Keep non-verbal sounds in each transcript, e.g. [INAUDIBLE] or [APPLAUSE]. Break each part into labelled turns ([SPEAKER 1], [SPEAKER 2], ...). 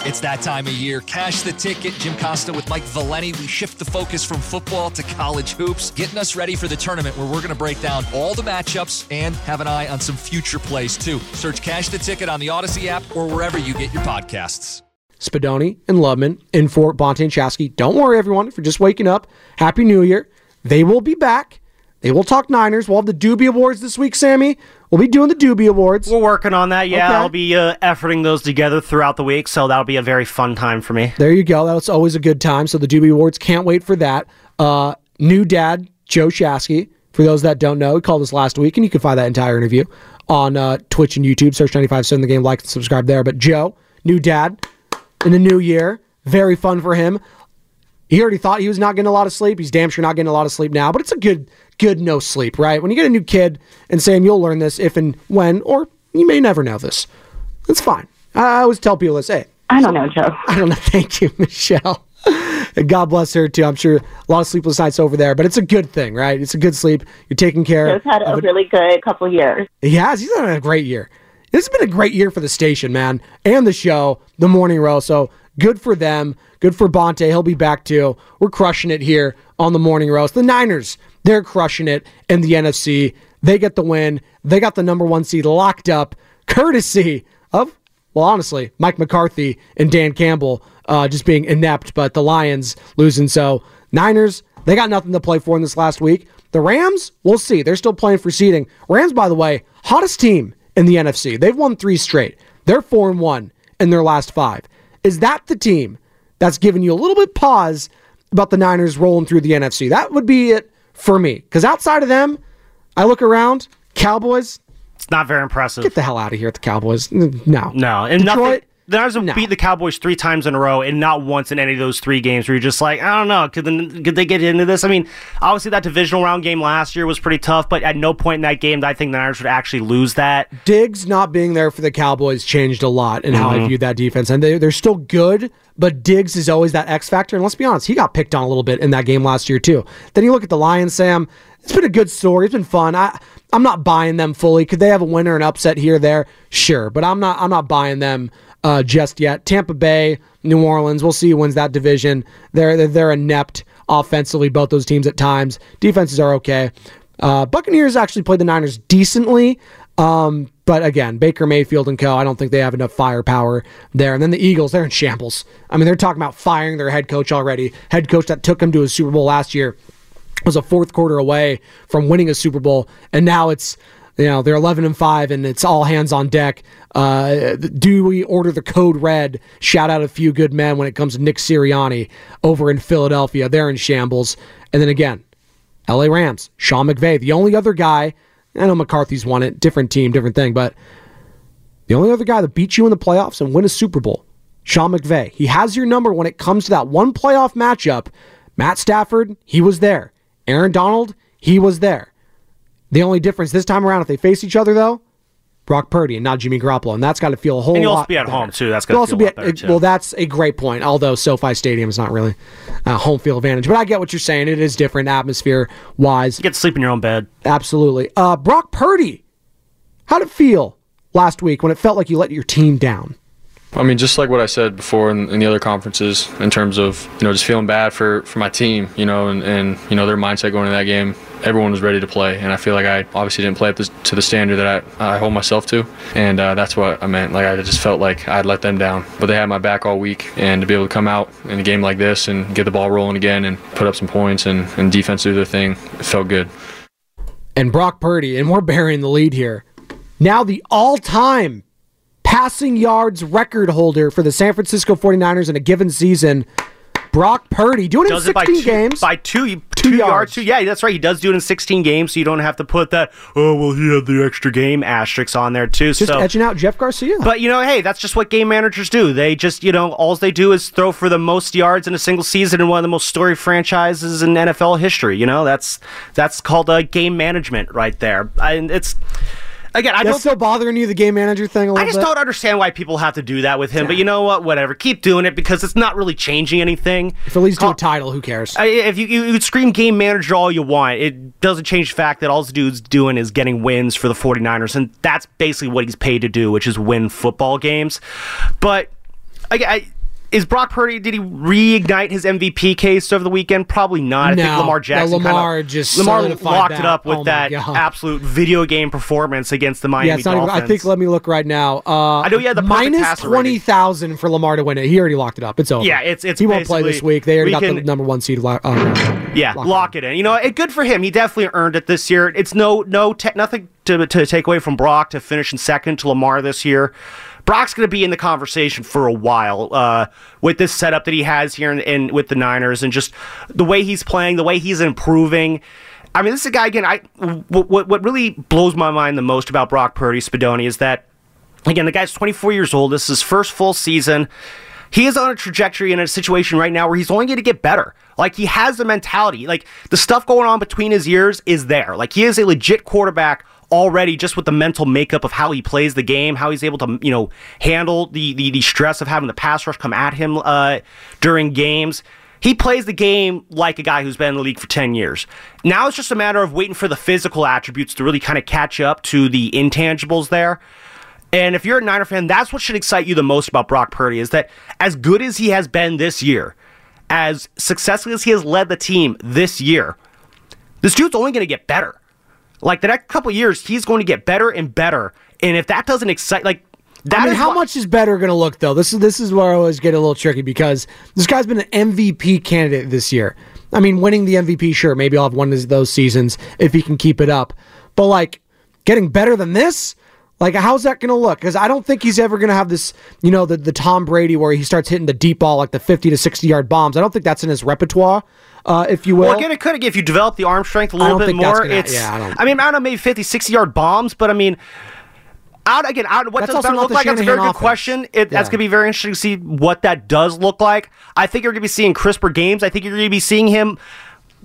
[SPEAKER 1] It's that time of year. Cash the ticket. Jim Costa with Mike Valenti. We shift the focus from football to college hoops, getting us ready for the tournament where we're going to break down all the matchups and have an eye on some future plays too. Search Cash the Ticket on the Odyssey app or wherever you get your podcasts.
[SPEAKER 2] Spadoni and Lubman and Fort Bonta and Shasky. Don't worry, everyone, for just waking up. Happy New Year. They will be back. They will talk Niners. We'll have the Doobie Awards this week, Sammy. We'll be doing the Doobie Awards.
[SPEAKER 3] We're working on that. Yeah,
[SPEAKER 2] Okay.
[SPEAKER 3] I'll be uh, efforting those together throughout the week, so that'll be a very fun time for me.
[SPEAKER 2] There you go. That's always a good time. So the Doobie Awards, can't wait for that. Uh, new dad, Joe Shasky. For those that don't know, he called us last week, and you can find that entire interview on uh, Twitch and YouTube. Search ninety five 957 The Game, like and subscribe there. But Joe, new dad in the new year. Very fun for him. He already thought he was not getting a lot of sleep. He's damn sure not getting a lot of sleep now, but it's a good, good no sleep, right? When you get a new kid, and Sam, you'll learn this if and when, or you may never know this. It's fine. I always tell people this, hey,
[SPEAKER 4] I don't know, Joe. [LAUGHS]
[SPEAKER 2] I don't know. [LAUGHS] Thank you, Michelle. God bless her too. I'm sure a lot of sleepless nights over there, but it's a good thing, right? It's a good sleep. You're taking care
[SPEAKER 4] Joe's had a really good couple years.
[SPEAKER 2] He has. He's had a great year. This has been a great year for the station, man, and the show, the morning row. So good for them. Good for Bonta. He'll be back too. We're crushing it here on the morning roast. The Niners, they're crushing it in the NFC. They get the win. They got the number one seed locked up, courtesy of, well, honestly, Mike McCarthy and Dan Campbell uh, just being inept, but the Lions losing. So Niners, they got nothing to play for in this last week. The Rams, we'll see. They're still playing for seeding. Rams, by the way, hottest team in the NFC. They've won three straight. They're four and one in their last five. Is that the team that's giving you a little bit pause about the Niners rolling through the NFC? That would be it for me. Because outside of them, I look around, Cowboys,
[SPEAKER 3] It's not very impressive.
[SPEAKER 2] get the hell out of here at the Cowboys. No.
[SPEAKER 3] no, and
[SPEAKER 2] Detroit,
[SPEAKER 3] nothing. The Niners have
[SPEAKER 2] No.
[SPEAKER 3] beat the Cowboys three times in a row, and not once in any of those three games where you're just like, I don't know, could, the, could they get into this? I mean, obviously that divisional round game last year was pretty tough, but at no point in that game did I think the Niners would actually lose that.
[SPEAKER 2] Diggs not being there for the Cowboys changed a lot in how I mm-hmm. viewed that defense. And they, they're still good, but Diggs is always that X factor. And let's be honest, he got picked on a little bit in that game last year, too. Then you look at the Lions, Sam. It's been a good story. It's been fun. I, I'm not buying them fully. Could they have a winner and upset here or there? Sure. But I'm not I'm not buying them uh, just yet. Tampa Bay, New Orleans, we'll see who wins that division. They're, they're, they're inept offensively, both those teams at times. Defenses are okay. Uh, Buccaneers actually played the Niners decently. Um, but again, Baker Mayfield and co. I don't think they have enough firepower there. And then the Eagles, they're in shambles. I mean, they're talking about firing their head coach already. Head coach that took them to a Super Bowl last year was a fourth quarter away from winning a Super Bowl, and now it's you know they're 11 and 5 and it's all hands on deck. Uh, do we order the code red? Shout out a few good men when it comes to nick sirianni over in philadelphia. They're in shambles. And then again la rams sean mcvay the only other guy i know mccarthy's won it different team different thing but the only other guy that beat you in the playoffs and win a super bowl sean mcvay. He has your number when it comes to that one playoff matchup. Matt stafford he was there. Aaron donald he was there the only difference this time around, if they face each other, though, Brock Purdy and not Jimmy Garoppolo, and that's got to feel a whole
[SPEAKER 3] And you'll
[SPEAKER 2] lot.
[SPEAKER 3] also be at
[SPEAKER 2] better.
[SPEAKER 3] home, too. That's
[SPEAKER 2] You'll
[SPEAKER 3] gonna
[SPEAKER 2] also
[SPEAKER 3] feel
[SPEAKER 2] be
[SPEAKER 3] a
[SPEAKER 2] at,
[SPEAKER 3] lot better,
[SPEAKER 2] well. That's a great point. Although SoFi Stadium is not really a home field advantage, but I get what you're saying. It is different atmosphere wise.
[SPEAKER 3] You get to sleep in your own bed.
[SPEAKER 2] Absolutely. Uh, Brock Purdy, how did it feel last week when it felt like you let your team down?
[SPEAKER 5] I mean, just like what I said before in, in the other conferences, in terms of you know just feeling bad for, for my team, you know, and, and you know their mindset going into that game. Everyone was ready to play, and I feel like I obviously didn't play up to the standard that I, I hold myself to, and uh, that's what I meant. Like I just felt like I'd let them down, but they had my back all week, and to be able to come out in a game like this and get the ball rolling again and put up some points and, and defense do their thing, it felt good.
[SPEAKER 2] and Brock Purdy, and we're burying the lead here. Now the all-time passing yards record holder for the San Francisco 49ers in a given season, Brock Purdy, doing it in
[SPEAKER 3] Does it by
[SPEAKER 2] 16
[SPEAKER 3] two,
[SPEAKER 2] games.
[SPEAKER 3] by two, two
[SPEAKER 2] Two, yards.
[SPEAKER 3] yards. Two, yeah, that's right. He does do it in 16 games, so you don't have to put that. Oh well, he had the extra game asterisk on there too.
[SPEAKER 2] Just
[SPEAKER 3] so
[SPEAKER 2] edging out Jeff Garcia.
[SPEAKER 3] But you know, hey, that's just what game managers do. They just, you know, all they do is throw for the most yards in a single season in one of the most storied franchises in NFL history. You know, that's that's called uh, game management right there. And it's again, I
[SPEAKER 2] That's
[SPEAKER 3] don't.
[SPEAKER 2] still bothering you, the game manager thing a little
[SPEAKER 3] I just
[SPEAKER 2] bit?
[SPEAKER 3] don't understand why people have to do that with him. But you know what? Whatever. Keep doing it because it's not really changing anything.
[SPEAKER 2] If it leads to a title, who cares?
[SPEAKER 3] I- if you, you, you scream game manager all you want, it doesn't change the fact that all this dude's doing is getting wins for the 49ers, and that's basically what he's paid to do, which is win football games. But I, I, is Brock Purdy, did he reignite his MVP case over the weekend? Probably not. I think. Lamar Jackson
[SPEAKER 2] Lamar
[SPEAKER 3] kinda,
[SPEAKER 2] just
[SPEAKER 3] Lamar locked it up with
[SPEAKER 2] Oh
[SPEAKER 3] that
[SPEAKER 2] God.
[SPEAKER 3] absolute video game performance against the Miami
[SPEAKER 2] yeah, not even, I think, let me look right now. Uh,
[SPEAKER 3] I know had the
[SPEAKER 2] minus
[SPEAKER 3] rating.
[SPEAKER 2] 20,000 for Lamar to win it. He already locked it up. It's over.
[SPEAKER 3] Yeah, it's- it's
[SPEAKER 2] He won't play this week. They already
[SPEAKER 3] we
[SPEAKER 2] got the number one seed. lo- Uh,
[SPEAKER 3] Yeah,
[SPEAKER 2] lock
[SPEAKER 3] lock,
[SPEAKER 2] it
[SPEAKER 3] it in. You know, it, good for him. He definitely earned it this year. It's no no te- nothing to to take away from Brock to finish in second to Lamar this year. Brock's going to be in the conversation for a while uh, with this setup that he has here in, in with the Niners and just the way he's playing, the way he's improving. I mean, this is a guy again. I what what, really blows my mind the most about Brock Purdy Spadoni is that again the guy's 24 years old. This is his first full season. He is on a trajectory in a situation right now where he's only going to get better. Like he has the mentality. Like the stuff going on between his ears is there. Like he is a legit quarterback already just with the mental makeup of how he plays the game, how he's able to, you know, handle the the, the stress of having the pass rush come at him uh, during games. He plays the game like a guy who's been in the league for 10 years. Now it's just a matter of waiting for the physical attributes to really kind of catch up to the intangibles there. And if you're a Niner fan, that's what should excite you the most about Brock Purdy is that as good as he has been this year, as successfully as he has led the team this year, this dude's only going to get better. Like the next couple years, he's going to get better and better. And if that doesn't excite, like that
[SPEAKER 2] I mean,
[SPEAKER 3] is
[SPEAKER 2] how
[SPEAKER 3] what-
[SPEAKER 2] much is better going to look though? This is this is where I always get a little tricky because this guy's been an MVP candidate this year. I mean, winning the MVP, sure, maybe I'll have one of those seasons if he can keep it up. But like getting better than this, like how's that going to look? Because I don't think he's ever going to have this, you know, the the Tom Brady where he starts hitting the deep ball like the fifty to sixty yard bombs. I don't think that's in his repertoire, uh, if you will.
[SPEAKER 3] Well, again, it could if you develop the arm strength a little bit more.
[SPEAKER 2] gonna-
[SPEAKER 3] it's,
[SPEAKER 2] yeah, I don't-
[SPEAKER 3] I mean, I don't know, maybe 50, 60 yard bombs, but I mean, out again, out what
[SPEAKER 2] That's
[SPEAKER 3] does that look like? That's a very good
[SPEAKER 2] offense.
[SPEAKER 3] question. It, That's going to be very interesting to see what that does look like. I think you're going to be seeing crisper games. I think you're going to be seeing him.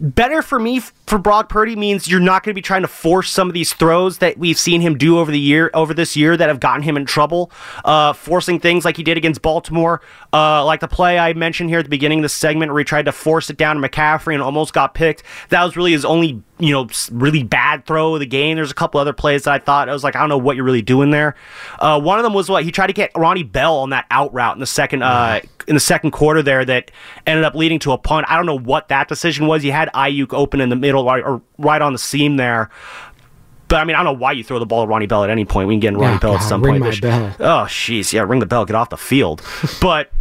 [SPEAKER 3] Better for me for Brock Purdy means you're not going to be trying to force some of these throws that we've seen him do over the year, over this year, that have gotten him in trouble. Uh, forcing things like he did against Baltimore, uh, like the play I mentioned here at the beginning of the segment where he tried to force it down to McCaffrey and almost got picked. That was really his only, you know, really bad throw of the game. There's a couple other plays that I thought I was like, I don't know what you're really doing there. Uh, one of them was what he tried to get Ronnie Bell on that out route in the second. Uh, in the second quarter there that ended up leading to a punt. I don't know what that decision was. You had Aiyuk open in the middle right, or right on the seam there. But I mean, I don't know why you throw the ball to Ronnie Bell at any point. We can get Ronnie Bell at
[SPEAKER 2] God,
[SPEAKER 3] some
[SPEAKER 2] ring
[SPEAKER 3] point.
[SPEAKER 2] bell.
[SPEAKER 3] Oh, jeez. Yeah, ring the bell. Get off the field. [LAUGHS] but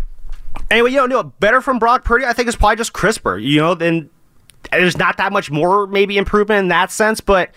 [SPEAKER 3] anyway, you know, no, better from Brock Purdy, I think, is probably just crisper. You know, then there's not that much more maybe improvement in that sense, but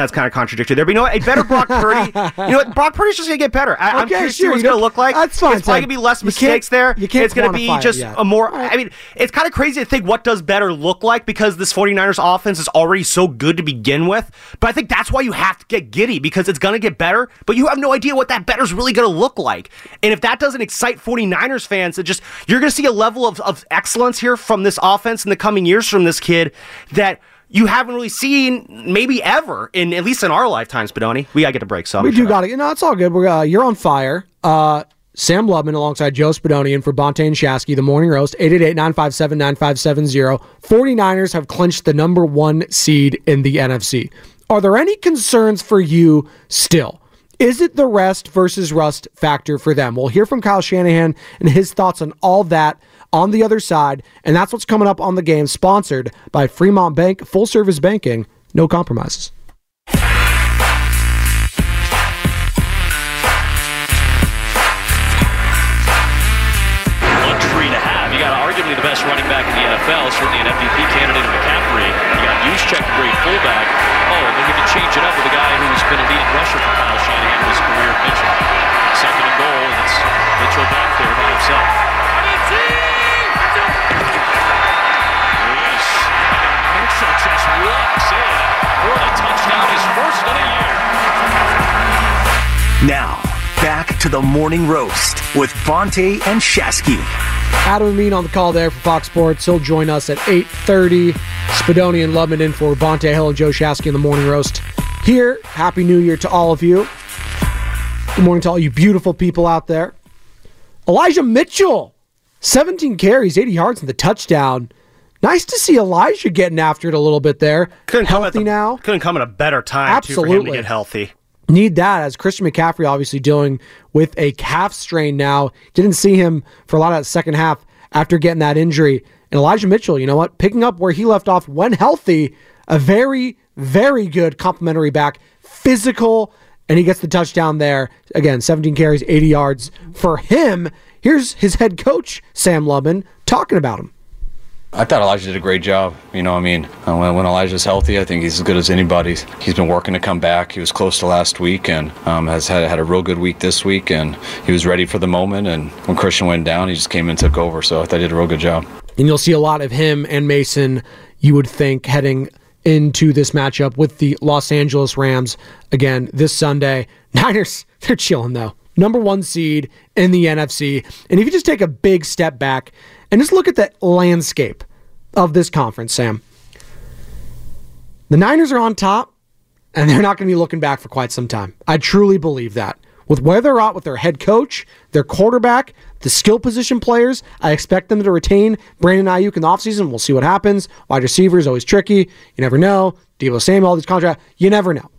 [SPEAKER 3] that's kind of contradictory there. But you know what? A better Brock Purdy. you know what? Brock Purdy's just going to get better. I, I'm
[SPEAKER 2] Okay,
[SPEAKER 3] curious to see
[SPEAKER 2] sure,
[SPEAKER 3] what it's going to look like.
[SPEAKER 2] that's fine,
[SPEAKER 3] It's probably going to be less mistakes there.
[SPEAKER 2] you can't
[SPEAKER 3] it's going to be just a more. I mean, it's kind of crazy to think what does better look like because this 49ers offense is already so good to begin with. But I think that's why you have to get giddy because it's going to get better, but you have no idea what that better's really going to look like. And if that doesn't excite 49ers fans, it just you're going to see a level of, of excellence here from this offense in the coming years from this kid that you haven't really seen maybe ever in at least in our lifetimes, Spadoni. We gotta get a break, so I'm
[SPEAKER 2] We do got it. No, it's all good. We're uh, you're on fire. Uh, Sam Lubman alongside Joe Spadoni and for Bonta and Shasky, the morning roast, 888-957-9570. 49ers have clinched the number one seed in the NFC. Are there any concerns for you still? Is it the rest versus rust factor for them? We'll hear from Kyle Shanahan and his thoughts on all that on the other side. And that's what's coming up on the game, sponsored by Fremont Bank, full service banking, no compromises.
[SPEAKER 6] best running back in the NFL, certainly an MVP candidate in McCaffrey. You got Juszczyk, great fullback. Oh, and then you can change it up with a guy who's been a leading rusher for Kyle Shanahan in his career, Mitchell. Second and goal, and it's Mitchell back there by himself. Now, back
[SPEAKER 7] to the morning roast with Bonta and Shasky.
[SPEAKER 2] Adam Amin on the call there for Fox Sports. He'll join us at 8.30. Spadoni and Lubman in for Bonta Hill and Joe Shasky in the morning roast. Here, Happy New Year to all of you. Good morning to all you beautiful people out there. Elijah Mitchell 17 carries, 80 yards, and the touchdown. Nice to see Elijah getting after it a little bit there.
[SPEAKER 3] Couldn't come
[SPEAKER 2] healthy
[SPEAKER 3] at the,
[SPEAKER 2] now.
[SPEAKER 3] Couldn't come at a better time too, for him to
[SPEAKER 2] Absolutely.
[SPEAKER 3] get healthy.
[SPEAKER 2] Need that as Christian McCaffrey obviously dealing with a calf strain now. Didn't see him for a lot of that second half after getting that injury. And Elijah Mitchell, you know what? Picking up where he left off when healthy, a very, very good complimentary back, physical, and he gets the touchdown there. Again, 17 carries, 80 yards for him. Here's his head coach, Sam Lubin, talking about him.
[SPEAKER 8] I thought Elijah did a great job. You know, I mean, uh, when, when Elijah's healthy, I think he's as good as anybody. He's been working to come back. He was close to last week and um, has had, had a real good week this week, and he was ready for the moment. And when Christian went down, he just came and took over. So I thought he did a real good job.
[SPEAKER 2] And you'll see a lot of him and Mason, you would think, heading into this matchup with the Los Angeles Rams again this Sunday. Niners, [LAUGHS] they're chilling though. Number one seed in the NFC. And if you just take a big step back and just look at the landscape of this conference, Sam, the Niners are on top and they're not going to be looking back for quite some time. I truly believe that. With where they're at with their head coach, their quarterback, the skill position players, I expect them to retain Brandon Aiyuk in the offseason. We'll see what happens. Wide receiver is always tricky. You never know. Deebo Samuel, all these contracts, you never know.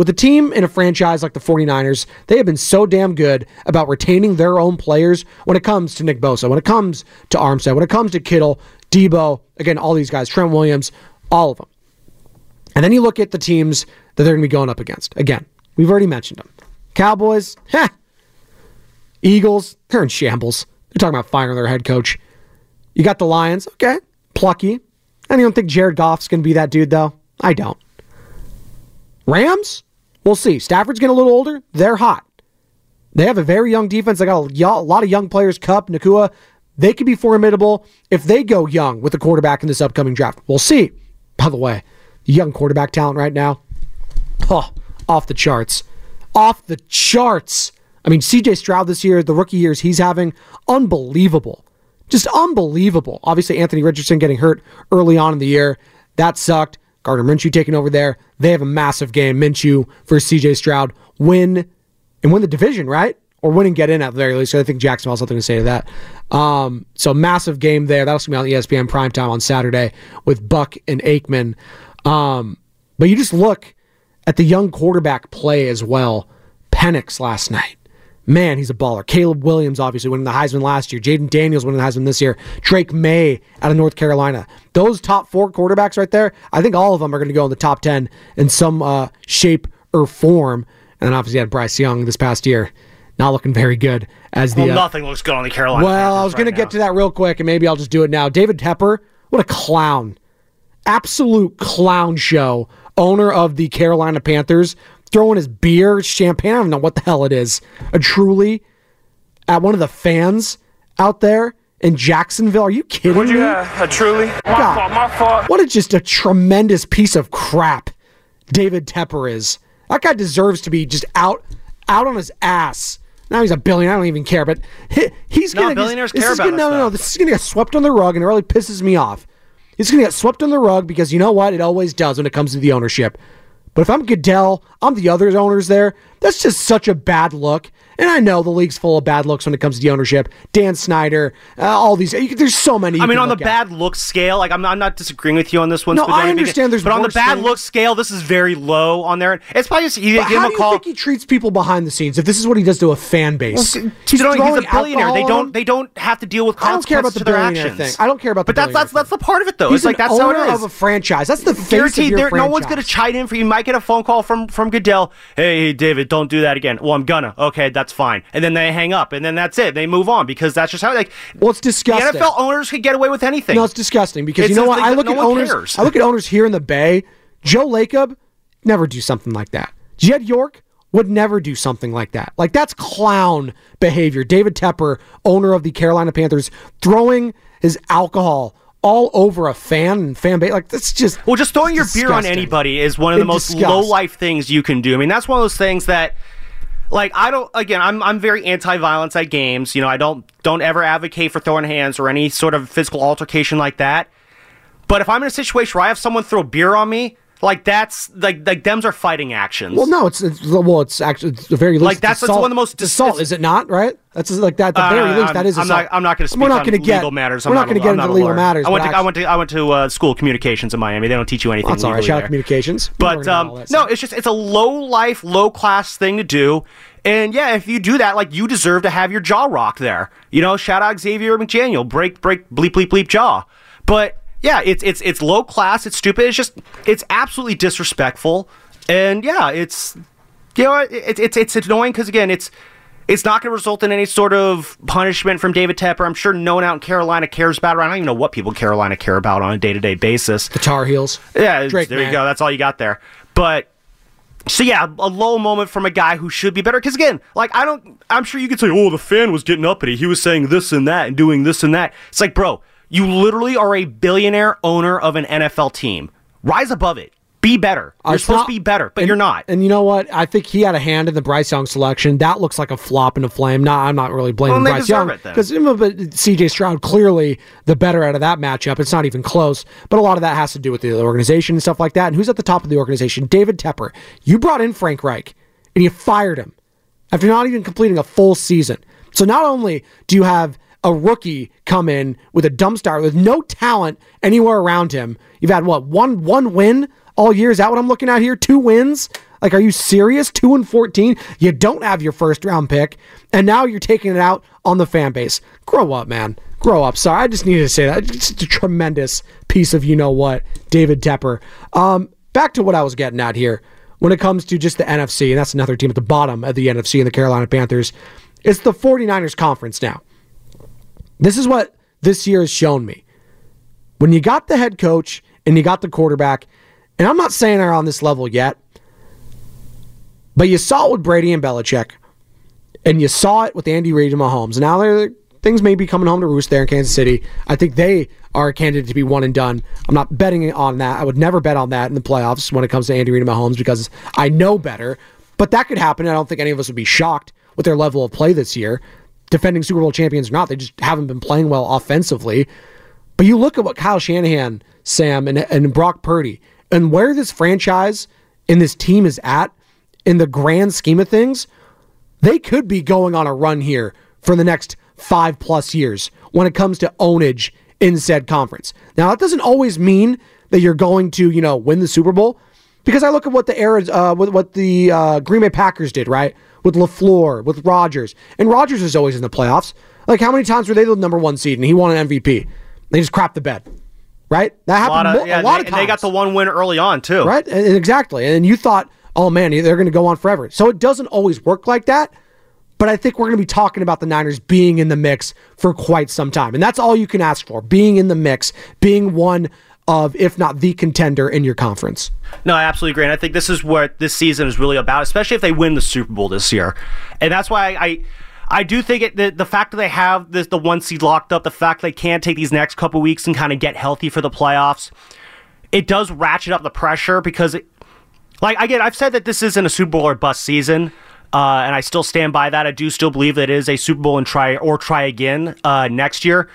[SPEAKER 2] With a team in a franchise like the 49ers, they have been so damn good about retaining their own players when it comes to Nick Bosa, when it comes to Armstead, when it comes to Kittle, Deebo, again, all these guys, Trent Williams, all of them. And then you look at the teams that they're going to be going up against. Again, we've already mentioned them. Cowboys, heh. Eagles, they're in shambles. They're talking about firing their head coach. You got the Lions, okay, plucky. I don't think Jared Goff's going to be that dude, though. I don't. Rams, we'll see. Stafford's getting a little older. They're hot. They have a very young defense. They got a lot of young players. Kupp, Nacua. They could be formidable if they go young with the quarterback in this upcoming draft. We'll see. By the way, young quarterback talent right now, oh, off the charts. Off the charts. I mean, CJ Stroud this year, the rookie years he's having, unbelievable. Just unbelievable. Obviously, Anthony Richardson getting hurt early on in the year. That sucked. Gardner Minshew taking over there. They have a massive game. Minshew versus CJ Stroud. Win and win the division, right? Or win and get in at the very least. So I think Jacksonville has something to say to that. Um, so massive game there. That'll be on ESPN primetime on Saturday with Buck and Aikman. Um, but you just look at the young quarterback play as well. Penix last night. Man, he's a baller. Caleb Williams, obviously, winning the Heisman last year. Jayden Daniels winning the Heisman this year. Drake Maye out of North Carolina. Those top four quarterbacks right there, I think all of them are going to go in the top 10 in some uh, shape or form. And then obviously, you had Bryce Young this past year. Not looking very good as the.
[SPEAKER 3] Well,
[SPEAKER 2] uh,
[SPEAKER 3] nothing looks good on the Carolina.
[SPEAKER 2] well, I was going
[SPEAKER 3] right
[SPEAKER 2] to get to that real quick, and maybe I'll just do it now. David Tepper, what a clown. Absolute clown show. Owner of the Carolina Panthers, throwing his beer, champagne, I don't know what the hell it is. A truly at one of the fans out there in Jacksonville. Are you kidding me?
[SPEAKER 9] a truly? My
[SPEAKER 2] God.
[SPEAKER 9] fault, my fault.
[SPEAKER 2] What a just a tremendous piece of crap David Tepper is. That guy deserves to be just out out on his ass. Now he's a billionaire. I don't even care, but he, he's
[SPEAKER 3] No,
[SPEAKER 2] gonna
[SPEAKER 3] billionaires
[SPEAKER 2] this
[SPEAKER 3] care
[SPEAKER 2] is
[SPEAKER 3] about
[SPEAKER 2] gonna,
[SPEAKER 3] us,
[SPEAKER 2] no, no, no. This is gonna get swept on the rug, and it really pisses me off. It's gonna get swept on the rug because you know what? It always does when it comes to the ownership. But if I'm Goodell, I'm the other owners there. That's just such a bad look. And I know the league's full of bad looks when it comes to the ownership. Dan Snyder, uh, all these. you- There's so many.
[SPEAKER 3] I mean, on the
[SPEAKER 2] at.
[SPEAKER 3] bad look scale, like I'm, I'm not disagreeing with you on this one.
[SPEAKER 2] No, I
[SPEAKER 3] because-
[SPEAKER 2] understand there's
[SPEAKER 3] but on the bad
[SPEAKER 2] things.
[SPEAKER 3] look scale, this is very low on there. It's probably just
[SPEAKER 2] But
[SPEAKER 3] give
[SPEAKER 2] how
[SPEAKER 3] him
[SPEAKER 2] do
[SPEAKER 3] a
[SPEAKER 2] you
[SPEAKER 3] call.
[SPEAKER 2] think he treats people behind the scenes? If this is what he does to a fan base,
[SPEAKER 3] He's, he's, a billionaire. They don't. They don't have to deal with
[SPEAKER 2] I don't care about
[SPEAKER 3] consequences
[SPEAKER 2] the
[SPEAKER 3] to their actions.
[SPEAKER 2] thing. I don't care about the
[SPEAKER 3] But that's that's that's the part of it, though.
[SPEAKER 2] He's
[SPEAKER 3] it's like that's how
[SPEAKER 2] owner of a franchise. That's the face of
[SPEAKER 3] Guaranteed, no one's going to chide in for you. You might get a phone call from from Goodell. Hey, hey, David, don't do that again. Well, I'm gonna. Okay, that's fine. And then they hang up, and then that's it. They move on because that's just how. Like,
[SPEAKER 2] well, it's
[SPEAKER 3] the
[SPEAKER 2] disgusting.
[SPEAKER 3] NFL owners could get away with anything.
[SPEAKER 2] No, it's disgusting because
[SPEAKER 3] It's
[SPEAKER 2] you know what? I look
[SPEAKER 3] no
[SPEAKER 2] at owners.
[SPEAKER 3] cares.
[SPEAKER 2] I look at owners here in the Bay. Joe Lacob never do something like that. Jed York would never do something like that. Like that's clown behavior. David Tepper, owner of the Carolina Panthers, throwing his alcohol all over a fan and fan base. Like that's just
[SPEAKER 3] Well, just throwing your beer on anybody is one of the most
[SPEAKER 2] disgust.
[SPEAKER 3] low life things you can do. I mean, that's one of those things that like I don't again I'm I'm very anti-violence at games. You know, I don't don't ever advocate for throwing hands or any sort of physical altercation like that. But if I'm in a situation where I have someone throw beer on me, like that's like like them's are fighting actions.
[SPEAKER 2] Well, no, it's, it's well, it's actually it's the very least
[SPEAKER 3] Like, that's- that's one of the most
[SPEAKER 2] It's assault, is it not? Right? That's like that. At the
[SPEAKER 3] Uh,
[SPEAKER 2] very least,
[SPEAKER 3] I'm-
[SPEAKER 2] that is
[SPEAKER 3] I'm
[SPEAKER 2] assault.
[SPEAKER 3] not. I'm not going to speak
[SPEAKER 2] We're not gonna get,
[SPEAKER 3] legal matters. I'm
[SPEAKER 2] we're not going to get
[SPEAKER 3] I'm
[SPEAKER 2] into legal
[SPEAKER 3] lawyer.
[SPEAKER 2] matters.
[SPEAKER 3] I went to I went to I went to uh, school of communications in Miami. They don't teach you anything.
[SPEAKER 2] That's all right. Shout out communications.
[SPEAKER 3] But um, no,
[SPEAKER 2] stuff.
[SPEAKER 3] it's just it's a low life, low class thing to do. And yeah, if you do that, like you deserve to have your jaw rocked there. You know, shout out Xavier McDaniel, break break bleep bleep bleep jaw. But yeah, it's it's it's low class. It's stupid. It's just it's absolutely disrespectful. And yeah, it's you know it, it's it's annoying because again, it's it's not going to result in any sort of punishment from David Tepper. I'm sure no one out in Carolina cares about it. I don't even know what people in Carolina care about on a day to day basis.
[SPEAKER 2] the Tar Heels.
[SPEAKER 3] Yeah,
[SPEAKER 2] Drake,
[SPEAKER 3] there
[SPEAKER 2] man.
[SPEAKER 3] you go. That's all you got there. But so yeah, a low moment from a guy who should be better. Because again, like I don't, I'm sure you could say, oh, the fan was getting uppity. He was saying this and that and doing this and that. It's like, bro, you literally are a billionaire owner of an NFL team. Rise above it. Be better. Uh, you're
[SPEAKER 2] It's
[SPEAKER 3] supposed
[SPEAKER 2] not-
[SPEAKER 3] to be better, but
[SPEAKER 2] and-
[SPEAKER 3] you're not.
[SPEAKER 2] And you know what? I think he had a hand in the Bryce Young selection. That looks like a flop in a flame. Nah, I'm not really blaming
[SPEAKER 3] Well,
[SPEAKER 2] Bryce Young because but CJ Stroud clearly the better out of that matchup. It's not even close. But a lot of that has to do with the organization and stuff like that. And who's at the top of the organization? David Tepper. You brought in Frank Reich and you fired him after not even completing a full season. So not only do you have a rookie come in with a dump start with no talent anywhere around him, you've had what one one win all year. Is that what I'm looking at here? Two wins. Like, are you serious? Two and fourteen. You don't have your first round pick, and now you're taking it out on the fan base. Grow up, man. Grow up. Sorry, I just needed to say that. It's just a tremendous piece of you know what, David Tepper. Um, back to what I was getting at here when it comes to just the NFC, and that's another team at the bottom of the NFC and the Carolina Panthers. It's the 49ers conference now. This is what this year has shown me. When you got the head coach and you got the quarterback, and I'm not saying they're on this level yet, but you saw it with Brady and Belichick, and you saw it with Andy Reid and Mahomes. Now they're, things may be coming home to roost there in Kansas City. I think they are a candidate to be one and done. I'm not betting on that. I would never bet on that in the playoffs when it comes to Andy Reid and Mahomes because I know better. But that could happen. I don't think any of us would be shocked with their level of play this year. Defending Super Bowl champions or not, they just haven't been playing well offensively. But you look at what Kyle Shanahan, Sam, and, and Brock Purdy, and where this franchise and this team is at in the grand scheme of things, they could be going on a run here for the next five plus years when it comes to ownage in said conference. Now, that doesn't always mean that you're going to, you know, win the Super Bowl because I look at what the era, uh, what, what the uh, Green Bay Packers did, right? With LaFleur, with Rodgers. And Rodgers is always in the playoffs. Like, how many times were they the number one seed and he won an MVP? They just crapped the bed, right? That
[SPEAKER 3] a
[SPEAKER 2] happened
[SPEAKER 3] lot of,
[SPEAKER 2] mo-
[SPEAKER 3] yeah,
[SPEAKER 2] a lot
[SPEAKER 3] they,
[SPEAKER 2] of
[SPEAKER 3] and they got the one win early on too.
[SPEAKER 2] right? And, and exactly. And you thought, oh man, they're going to go on forever. So it doesn't always work like that. But I think we're going to be talking about the Niners being in the mix for quite some time. And that's all you can ask for being in the mix, being one of, if not the contender in your conference.
[SPEAKER 3] No, I absolutely agree. And I think this is what this season is really about, especially if they win the Super Bowl this year. And that's why I, I, I do think it, the, the fact that they have this, the one seed locked up, the fact they can take these next couple weeks and kind of get healthy for the playoffs, it does ratchet up the pressure because, it, like, again, I've said that this isn't a Super Bowl or bust season. Uh, and I still stand by that. I do still believe that it is a Super Bowl and try or try again uh, next year.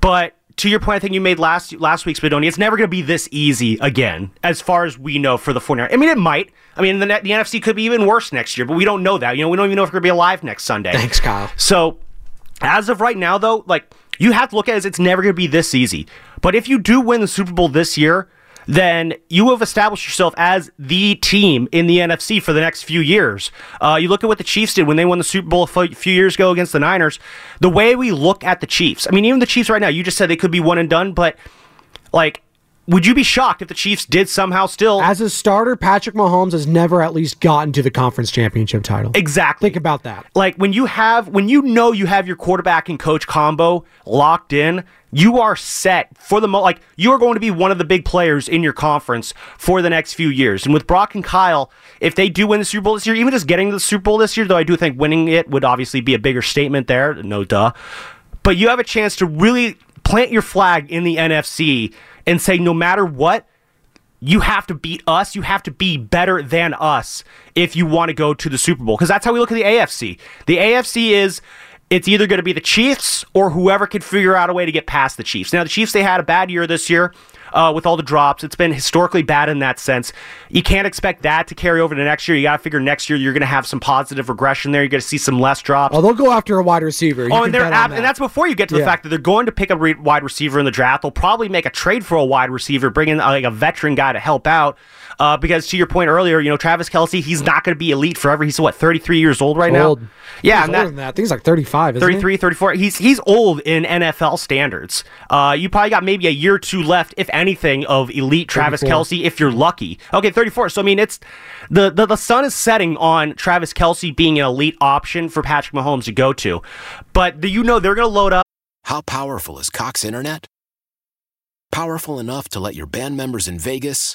[SPEAKER 3] But to your point, I think you made last last week's Spadoni, it's never going to be this easy again, as far as we know for the 49ers. I mean, it might. I mean, the, the NFC could be even worse next year, but we don't know that. You know, we don't even know if we're going to be alive next Sunday.
[SPEAKER 2] Thanks, Kyle.
[SPEAKER 3] So, as of right now, though, like you have to look at it as it's never going to be this easy. But if you do win the Super Bowl this year, then you have established yourself as the team in the NFC for the next few years. Uh, you look at what the Chiefs did when they won the Super Bowl a few years ago against the Niners. The way we look at the Chiefs, I mean, even the Chiefs right now, you just said they could be one and done, but like, would you be shocked if the Chiefs did somehow still
[SPEAKER 2] As a starter, Patrick Mahomes has never at least gotten to the conference championship title.
[SPEAKER 3] exactly
[SPEAKER 2] Think about that.
[SPEAKER 3] like when you have when you know you have your quarterback and coach combo locked in you are set for the mo like you are going to be one of the big players in your conference for the next few years and with brock and kyle if they do win the super bowl this year even just getting to the super bowl this year though i do think winning it would obviously be a bigger statement there no duh but you have a chance to really plant your flag in the nfc and say no matter what you have to beat us. You have to be better than us if you want to go to the Super Bowl. Because that's how we look at the AFC. The AFC is it's either going to be the Chiefs or whoever can figure out a way to get past the Chiefs. Now, the Chiefs, they had a bad year this year uh, with all the drops. It's been historically bad in that sense. You can't expect that to carry over to next year. You got to figure next year you're going to have some positive regression there. You're going to see some less drops.
[SPEAKER 2] Oh, they'll go after a wide receiver. You
[SPEAKER 3] oh, and they're ab-
[SPEAKER 2] that.
[SPEAKER 3] and that's before you get to the
[SPEAKER 2] Yeah.
[SPEAKER 3] fact that they're going to pick a re- wide receiver in the draft. They'll probably make a trade for a wide receiver, bring in like a veteran guy to help out. Uh, because to your point earlier, you know Travis Kelce, he's not going to be elite forever. He's what 33 years old right
[SPEAKER 2] Old.
[SPEAKER 3] now. Yeah,
[SPEAKER 2] He's older
[SPEAKER 3] that,
[SPEAKER 2] than that. I think he's like 35, isn't he?
[SPEAKER 3] 33, 34. He's he's old in NFL standards. Uh, you probably got maybe a year or two left, if anything, of elite Travis
[SPEAKER 2] 34.
[SPEAKER 3] Kelce, if you're lucky. Okay, 34. So I mean, it's the, the the sun is setting on Travis Kelce being an elite option for Patrick Mahomes to go to, but do you know they're going to load up.
[SPEAKER 10] How powerful is Cox Internet? Powerful enough to let your band members in Vegas,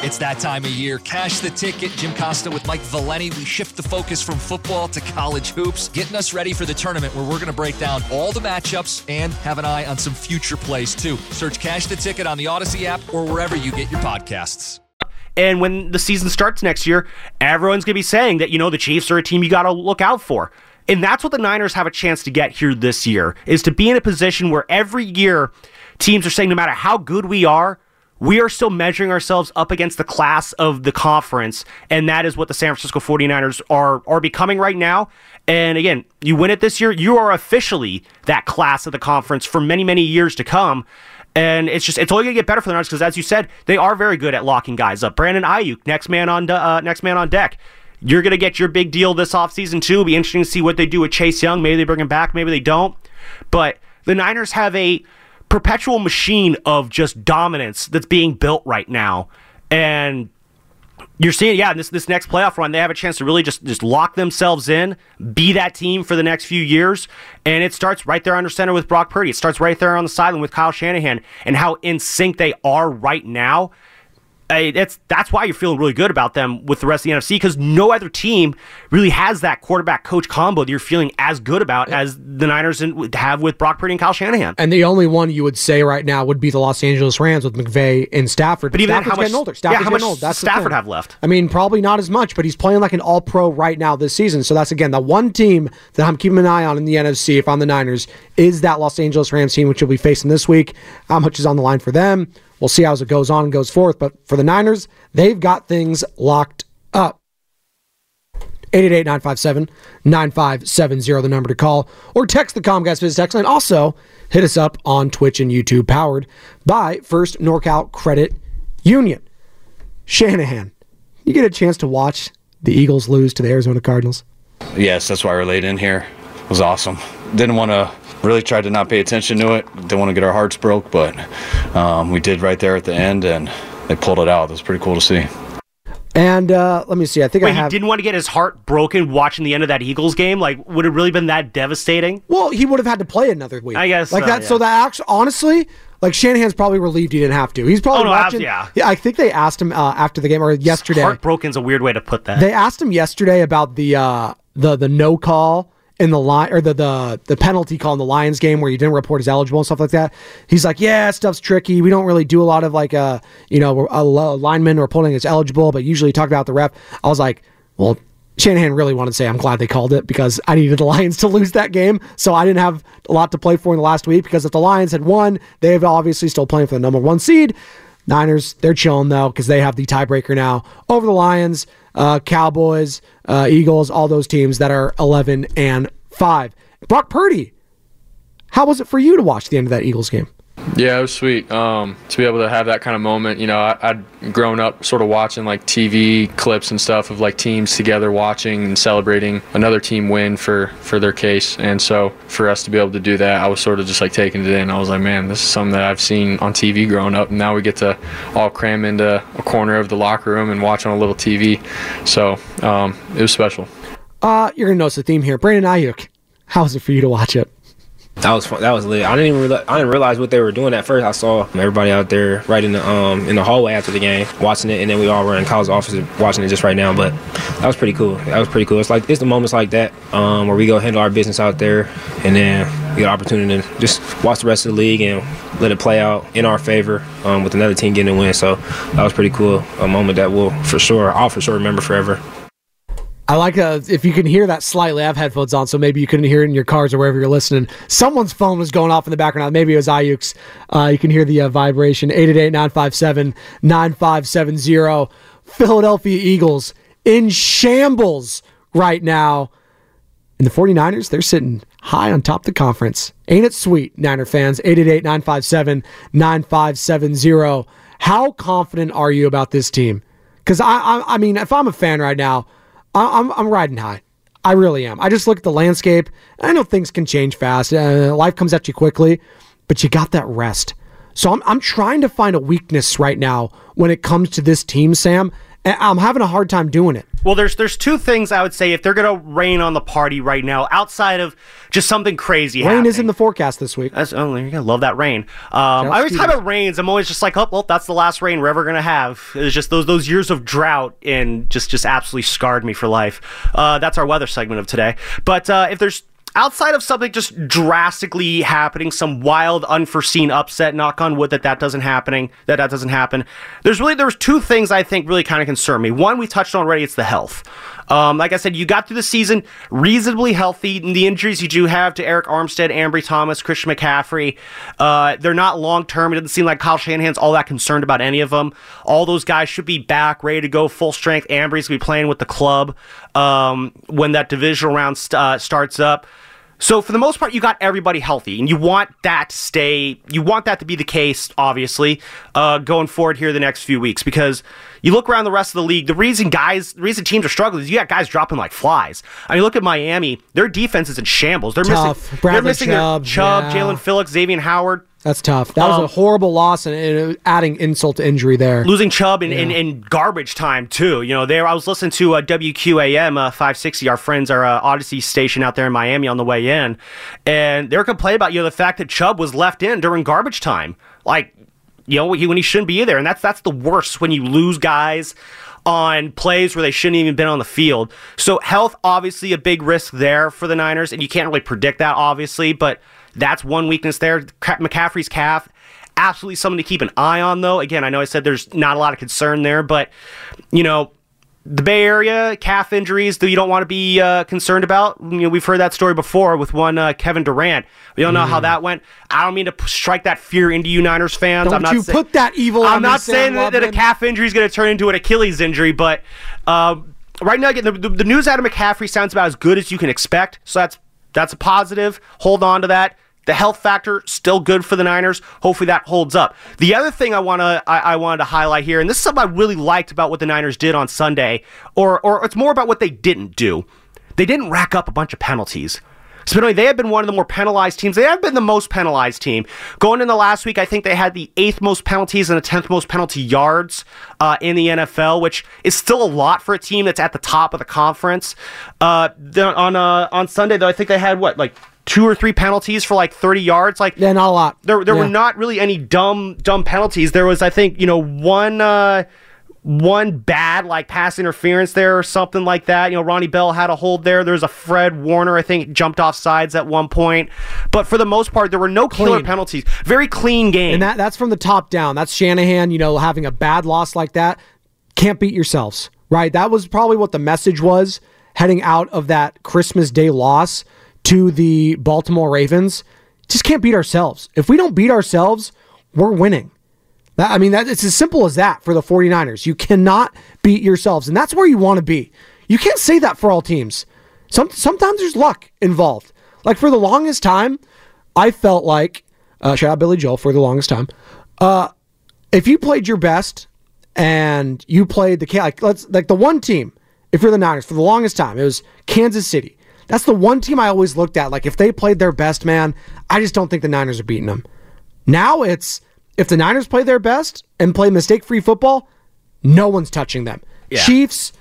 [SPEAKER 1] It's that time of year. Cash the ticket. Jim Costa with Mike Valenti. We shift the focus from football to college hoops, getting us ready for the tournament where we're going to break down all the matchups and have an eye on some future plays too. Search Cash the Ticket on the Odyssey app or wherever you get your podcasts.
[SPEAKER 3] And when the season starts next year, everyone's going to be saying that, you know, the Chiefs are a team you got to look out for. And that's what the Niners have a chance to get here this year, is to be in a position where every year teams are saying no matter how good we are, we are still measuring ourselves up against the class of the conference. And that is what the San Francisco 49ers are, are becoming right now. And again, you win it this year, you are officially that class of the conference for many, many years to come. And it's just it's only gonna get better for the Niners because, as you said, they are very good at locking guys up. Brandon Aiyuk, next man on uh, next man on deck. You're gonna get your big deal this offseason too. It'll be interesting to see what they do with Chase Young. Maybe they bring him back, maybe they don't. But the Niners have a perpetual machine of just dominance that's being built right now, and you're seeing, yeah, this this next playoff run, they have a chance to really just just lock themselves in, be that team for the next few years, and it starts right there under center with Brock Purdy. It starts right there on the sideline with Kyle Shanahan, and how in sync they are right now. Hey, that's that's why you're feeling really good about them with the rest of the NFC because no other team really has that quarterback coach combo that you're feeling as good about as the Niners have with Brock Purdy and Kyle Shanahan.
[SPEAKER 2] And the only one you would say right now would be the Los Angeles Rams with McVay and Stafford.
[SPEAKER 3] But even
[SPEAKER 2] Stafford's
[SPEAKER 3] how much-
[SPEAKER 2] getting older.
[SPEAKER 3] yeah, how much
[SPEAKER 2] old. That's
[SPEAKER 3] Stafford have left?
[SPEAKER 2] I mean, probably not as much, but he's playing like an All Pro right now this season. So that's again the one team that I'm keeping an eye on in the NFC. If I'm the Niners, is that Los Angeles Rams team, which you'll be facing this week. How much is on the line for them? We'll see how it goes on and goes forth. But for the Niners, they've got things locked up. 888-957-9570, the number to call, or text the Comcast Business Text line. Also, hit us up on Twitch and YouTube, powered by First NorCal Credit Union. Shanahan, you get a chance to watch the Eagles lose to the Arizona Cardinals?
[SPEAKER 8] Yes, that's why we're late in here. It was awesome. Didn't want to really tried to not pay attention to it. Didn't want to get our hearts broke, but um, we did right there at the end, and they pulled it out. It was pretty cool to see.
[SPEAKER 2] And uh, let me see. I think
[SPEAKER 3] Wait,
[SPEAKER 2] I have.
[SPEAKER 3] he didn't want to get his heart broken watching the end of that Eagles game. Like, would it really been that devastating?
[SPEAKER 2] Well, he would have had to play another week.
[SPEAKER 3] I guess
[SPEAKER 2] like
[SPEAKER 3] so,
[SPEAKER 2] that.
[SPEAKER 3] yeah.
[SPEAKER 2] So that actually, honestly, like Shanahan's probably relieved he didn't have to. He's probably
[SPEAKER 3] Oh, no, abs-
[SPEAKER 2] watching.
[SPEAKER 3] yeah.
[SPEAKER 2] I think they asked him uh, after the game or yesterday.
[SPEAKER 3] Heartbroken's a weird way to put that.
[SPEAKER 2] They asked him yesterday about the uh, the the no call in the line or the, the the penalty call in the Lions game where he didn't report as eligible and stuff like that. He's like, yeah, stuff's tricky. We don't really do a lot of like uh you know a, a lineman reporting as eligible, but usually talk about the ref. I was like, well. Shanahan really wanted to say, I'm glad they called it because I needed the Lions to lose that game. So I didn't have a lot to play for in the last week because if the Lions had won, they've obviously still playing for the number one seed. Niners, they're chilling though because they have the tiebreaker now over the Lions, uh, Cowboys, uh, Eagles, all those teams that are 11 and 5. Brock Purdy, how was it for you to watch the end of that Eagles game?
[SPEAKER 5] Yeah, it was sweet um, to be able to have that kind of moment. You know, I, I'd grown up sort of watching like TV clips and stuff of like teams together watching and celebrating another team win for for their case. And so for us to be able to do that, I was sort of just like taking it in. I was like, man, this is something that I've seen on TV growing up, and now we get to all cram into a corner of the locker room and watch on a little TV. So um, it was special.
[SPEAKER 2] Uh, you're gonna notice the theme here. Brandon Aiyuk, how was it for you to watch it?
[SPEAKER 9] That was fun. That was lit. I didn't even realize, I didn't realize what they were doing at first. I saw everybody out there right in the um in the hallway after the game watching it, and then we all were in Kyle's office watching it just right now. But that was pretty cool. That was pretty cool. It's like it's the moments like that um, where we go handle our business out there, and then we get an opportunity to just watch the rest of the league and let it play out in our favor um, with another team getting a win. So that was pretty cool. A moment that we'll for sure, I'll for sure remember forever.
[SPEAKER 2] I like uh, if you can hear that slightly. I have headphones on, so maybe you couldn't hear it in your cars or wherever you're listening. Someone's phone was going off in the background. Maybe it was Aiyuk's. Uh, you can hear the uh, vibration. 888-957-9570. Philadelphia Eagles in shambles right now. And the 49ers, they're sitting high on top of the conference. Ain't it sweet, Niner fans? 888-957-9570. How confident are you about this team? Because I, I, I mean, if I'm a fan right now, I'm, I'm riding high. I really am. I just look at the landscape. I know things can change fast. Uh, life comes at you quickly, but you got that rest. So I'm, I'm trying to find a weakness right now when it comes to this team, Sam. And I'm having a hard time doing it.
[SPEAKER 3] Well, there's there's two things I would say if they're gonna rain on the party right now, outside of just something crazy.
[SPEAKER 2] Rain
[SPEAKER 3] happening.
[SPEAKER 2] is in the forecast this week.
[SPEAKER 3] That's oh, you love that rain. Um, every time it rains, I'm always just like, oh, well, that's the last rain we're ever gonna have. It's just those those years of drought and just just absolutely scarred me for life. Uh, that's our weather segment of today. But uh, if there's outside of something just drastically happening, some wild, unforeseen upset, knock on wood that that doesn't happening, that that doesn't happen. There's really there's two things I think really kind of concern me. One we touched on already, it's the health. Um, like I said, you got through the season reasonably healthy. And the injuries you do have to Arik Armstead, Ambry Thomas, Christian McCaffrey, uh, they're not long term. It doesn't seem like Kyle Shanahan's all that concerned about any of them. All those guys should be back, ready to go, full strength. Ambry's gonna be playing with the club um, when that divisional round st- uh, starts up. So for the most part, you got everybody healthy, and you want that to stay. You want that to be the case, obviously, uh, going forward here the next few weeks, because you look around the rest of the league. The reason guys, the reason teams are struggling is you got guys dropping like flies. I mean, look at Miami; their defense is in shambles. They're
[SPEAKER 2] Tough.
[SPEAKER 3] missing.
[SPEAKER 2] Bradley
[SPEAKER 3] they're missing
[SPEAKER 2] Chubb,
[SPEAKER 3] their Chubb,
[SPEAKER 2] yeah.
[SPEAKER 3] Jaelan Phillips, Xavier Howard.
[SPEAKER 2] That's tough. That was
[SPEAKER 3] Um,
[SPEAKER 2] a horrible loss and, and adding insult to injury there.
[SPEAKER 3] losing Chubb in, in, in garbage time too. You know, there I was listening to uh, WQAM uh, 560, our friends, our uh, Odyssey station out there in Miami on the way in, and they were complaining about you know the fact that Chubb was left in during garbage time, like you know when he, shouldn't be there, and that's that's the worst when you lose guys on plays where they shouldn't even been on the field. So health obviously a big risk there for the Niners, and you can't really predict that obviously, but that's one weakness there. McCaffrey's calf absolutely something to keep an eye on though again i know i said there's not a lot of concern there but you know the bay area calf injuries that you don't want to be uh, concerned about. You know we've heard that story before with one uh, kevin durant. We don't know how that went. I don't mean to p- strike that fear into you niners fans.
[SPEAKER 2] Don't
[SPEAKER 3] i'm not
[SPEAKER 2] you
[SPEAKER 3] say-
[SPEAKER 2] put that evil
[SPEAKER 3] i'm not saying that, that a calf injury is going to turn into an achilles injury but uh, right now again, the, the, the news out of mccaffrey sounds about as good as you can expect so that's that's a positive. Hold on to that the health factor still good for the Niners. Hopefully that holds up. The other thing I want to I, I wanted to highlight here, and this is something I really liked about what the Niners did on Sunday, or or it's more about what they didn't do. They didn't rack up a bunch of penalties. Spinelli, they have been one of the more penalized teams. They have been the most penalized team. Going in the last week, I think they had the eighth most penalties and the tenth most penalty yards uh, in the NFL, which is still a lot for a team that's at the top of the conference. Uh, on uh, on Sunday, though, I think they had what like two or three penalties for like 30 yards. Like
[SPEAKER 2] Yeah, not a lot.
[SPEAKER 3] there, there
[SPEAKER 2] Yeah.
[SPEAKER 3] were not really any dumb dumb penalties. There was, I think, you know, one uh, one bad like pass interference there or something like that. You know, Ronnie Bell had a hold there. There was a Fred Warner, I think, jumped off sides at one point. But for the most part, there were no killer penalties. Very clean game.
[SPEAKER 2] And that that's from the top down. That's Shanahan, you know, having a bad loss like that. Can't beat yourselves, right? That was probably what the message was heading out of that Christmas Day loss to the Baltimore Ravens. Just can't beat ourselves. If we don't beat ourselves, we're winning. That, I mean, that, it's as simple as that for the 49ers. You cannot beat yourselves, and that's where you want to be. You can't say that for all teams. Some, sometimes there's luck involved. Like for the longest time, I felt like, uh, shout out Billy Joel for the longest time. Uh, if you played your best and you played the like let's like the one team, if you're the Niners for the longest time, it was Kansas City. That's the one team I always looked at. Like if they played their best, man, I just don't think the Niners are beating them. Now it's if the Niners play their best and play mistake-free football, no one's touching them. Chiefs,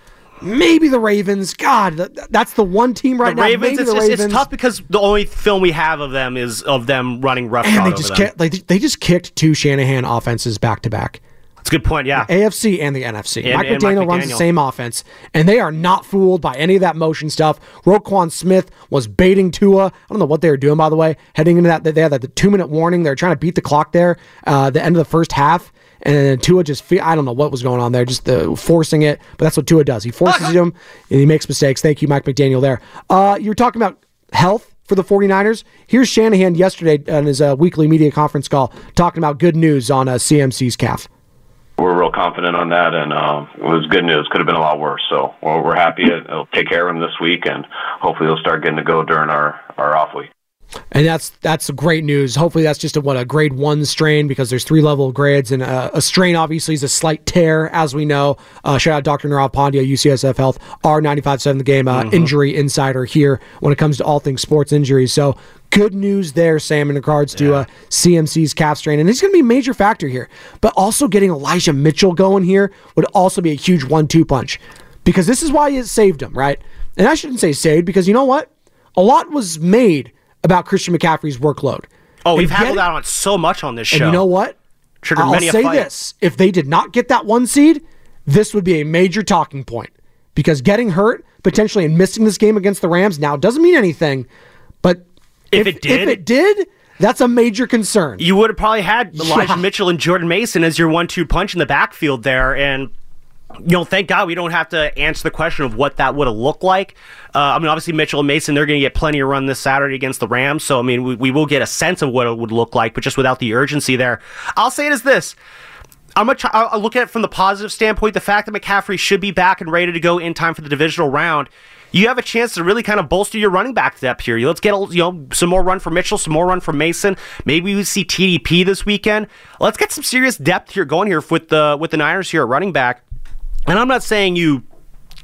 [SPEAKER 2] maybe the Ravens. God, that's the one team right
[SPEAKER 3] the
[SPEAKER 2] now.
[SPEAKER 3] Ravens,
[SPEAKER 2] maybe
[SPEAKER 3] it's,
[SPEAKER 2] the Ravens.
[SPEAKER 3] it's tough because the only film we have of them is of them running rough.
[SPEAKER 2] And they just kicked, they just kicked two Shanahan offenses back to back.
[SPEAKER 3] That's a good point. Yeah,
[SPEAKER 2] AFC and the NFC.
[SPEAKER 3] And,
[SPEAKER 2] Mike,
[SPEAKER 3] and
[SPEAKER 2] McDaniel
[SPEAKER 3] Mike
[SPEAKER 2] runs the same offense, and they are not fooled by any of that motion stuff. Roquan Smith was baiting Tua. I don't know what they were doing, by the way. Heading into that, they had that the two minute warning. They're trying to beat the clock there. Uh, the end of the first half. And then Tua just, fe- I don't know what was going on there, just the forcing it. But that's what Tua does. He forces [LAUGHS] him and he makes mistakes. Thank you, Mike McDaniel, there. Uh, you were talking about health for the 49ers. Here's Shanahan yesterday on his uh, weekly media conference call talking about good news on uh, CMC's calf.
[SPEAKER 11] We're real confident on that, and um, it was good news. Could have been a lot worse. So well, we're happy. It'll take care of him this week, and hopefully he'll start getting to go during our, our off week.
[SPEAKER 2] And that's that's great news. Hopefully, that's just a, what a grade one strain because there's three level grades, and a, a strain obviously is a slight tear, as we know. Uh, shout out Dr. Nirav Pandya, UCSF Health, R95.7 The Game uh, injury insider here when it comes to all things sports injuries. So good news there, Sam, in regards to uh, CMC's calf strain, and he's going to be a major factor here. But also getting Elijah Mitchell going here would also be a huge one-two punch because this is why it saved him, right? And I shouldn't say saved because you know what? A lot was made about Christian McCaffrey's workload.
[SPEAKER 3] Oh, we've
[SPEAKER 2] And
[SPEAKER 3] had
[SPEAKER 2] get-
[SPEAKER 3] that on so much on this show.
[SPEAKER 2] And you know what?
[SPEAKER 3] Triggered
[SPEAKER 2] I'll
[SPEAKER 3] many a
[SPEAKER 2] say this: if they did not get that one seed, this would be a major talking point because getting hurt potentially and missing this game against the Rams now doesn't mean anything. But
[SPEAKER 3] If it did-
[SPEAKER 2] if it did, that's a major concern.
[SPEAKER 3] You would have probably had Elijah
[SPEAKER 2] Yeah.
[SPEAKER 3] Mitchell and Jordan Mason as your one-two punch in the backfield there, and you know, thank God we don't have to answer the question of what that would have looked like. Uh, I mean, obviously Mitchell and Mason they're going to get plenty of run this Saturday against the Rams, so I mean, we, we will get a sense of what it would look like, but just without the urgency there. I'll say it as this. I'm gonna try, I'll I'll look at it from the positive standpoint. The fact that McCaffrey should be back and ready to go in time for the divisional round, you have a chance to really kind of bolster your running back depth here. Let's get you know some more run for Mitchell, some more run for Mason. Maybe we see TDP this weekend. Let's get some serious depth here going here with the with the Niners here at running back. And I'm not saying you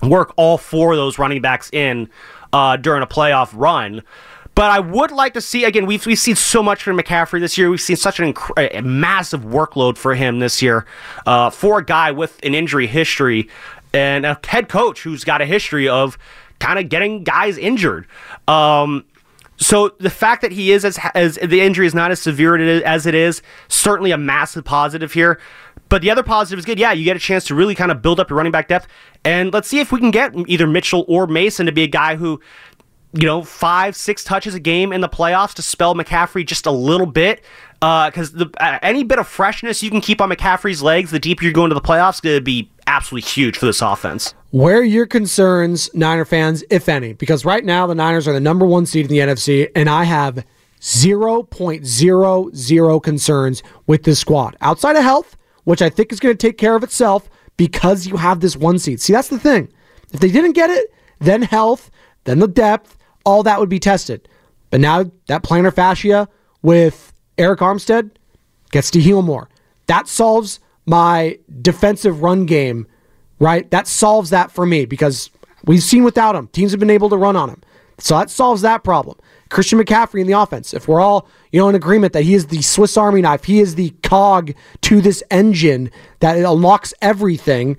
[SPEAKER 3] work all four of those running backs in uh, during a playoff run. But I would like to see again. We've we've seen so much from McCaffrey this year. We've seen such an inc- a massive workload for him this year uh, for a guy with an injury history and a head coach who's got a history of kind of getting guys injured. Um, so the fact that he is as as the injury is not as severe as it is, certainly a massive positive here. But the other positive is good. Yeah, you get a chance to really kind of build up your running back depth, and let's see if we can get either Mitchell or Mason to be a guy who, you know, five six touches a game in the playoffs to spell McCaffrey just a little bit. Because the uh, any bit of freshness you can keep on McCaffrey's legs, the deeper you go into the playoffs, going to be absolutely huge for this offense.
[SPEAKER 2] Where are your concerns, Niner fans, if any? Because right now the Niners are the number one seed in the NFC, and I have 0.00 concerns with this squad. Outside of health, which I think is going to take care of itself because you have this one seed. See, that's the thing. If they didn't get it, then health, then the depth, all that would be tested. But now that plantar fascia with Arik Armstead gets to heal more. That solves my defensive run game, right? That solves that for me because we've seen without him, teams have been able to run on him. So that solves that problem. Christian McCaffrey in the offense. If we're all, you know, in agreement that he is the Swiss Army knife, he is the cog to this engine that unlocks everything.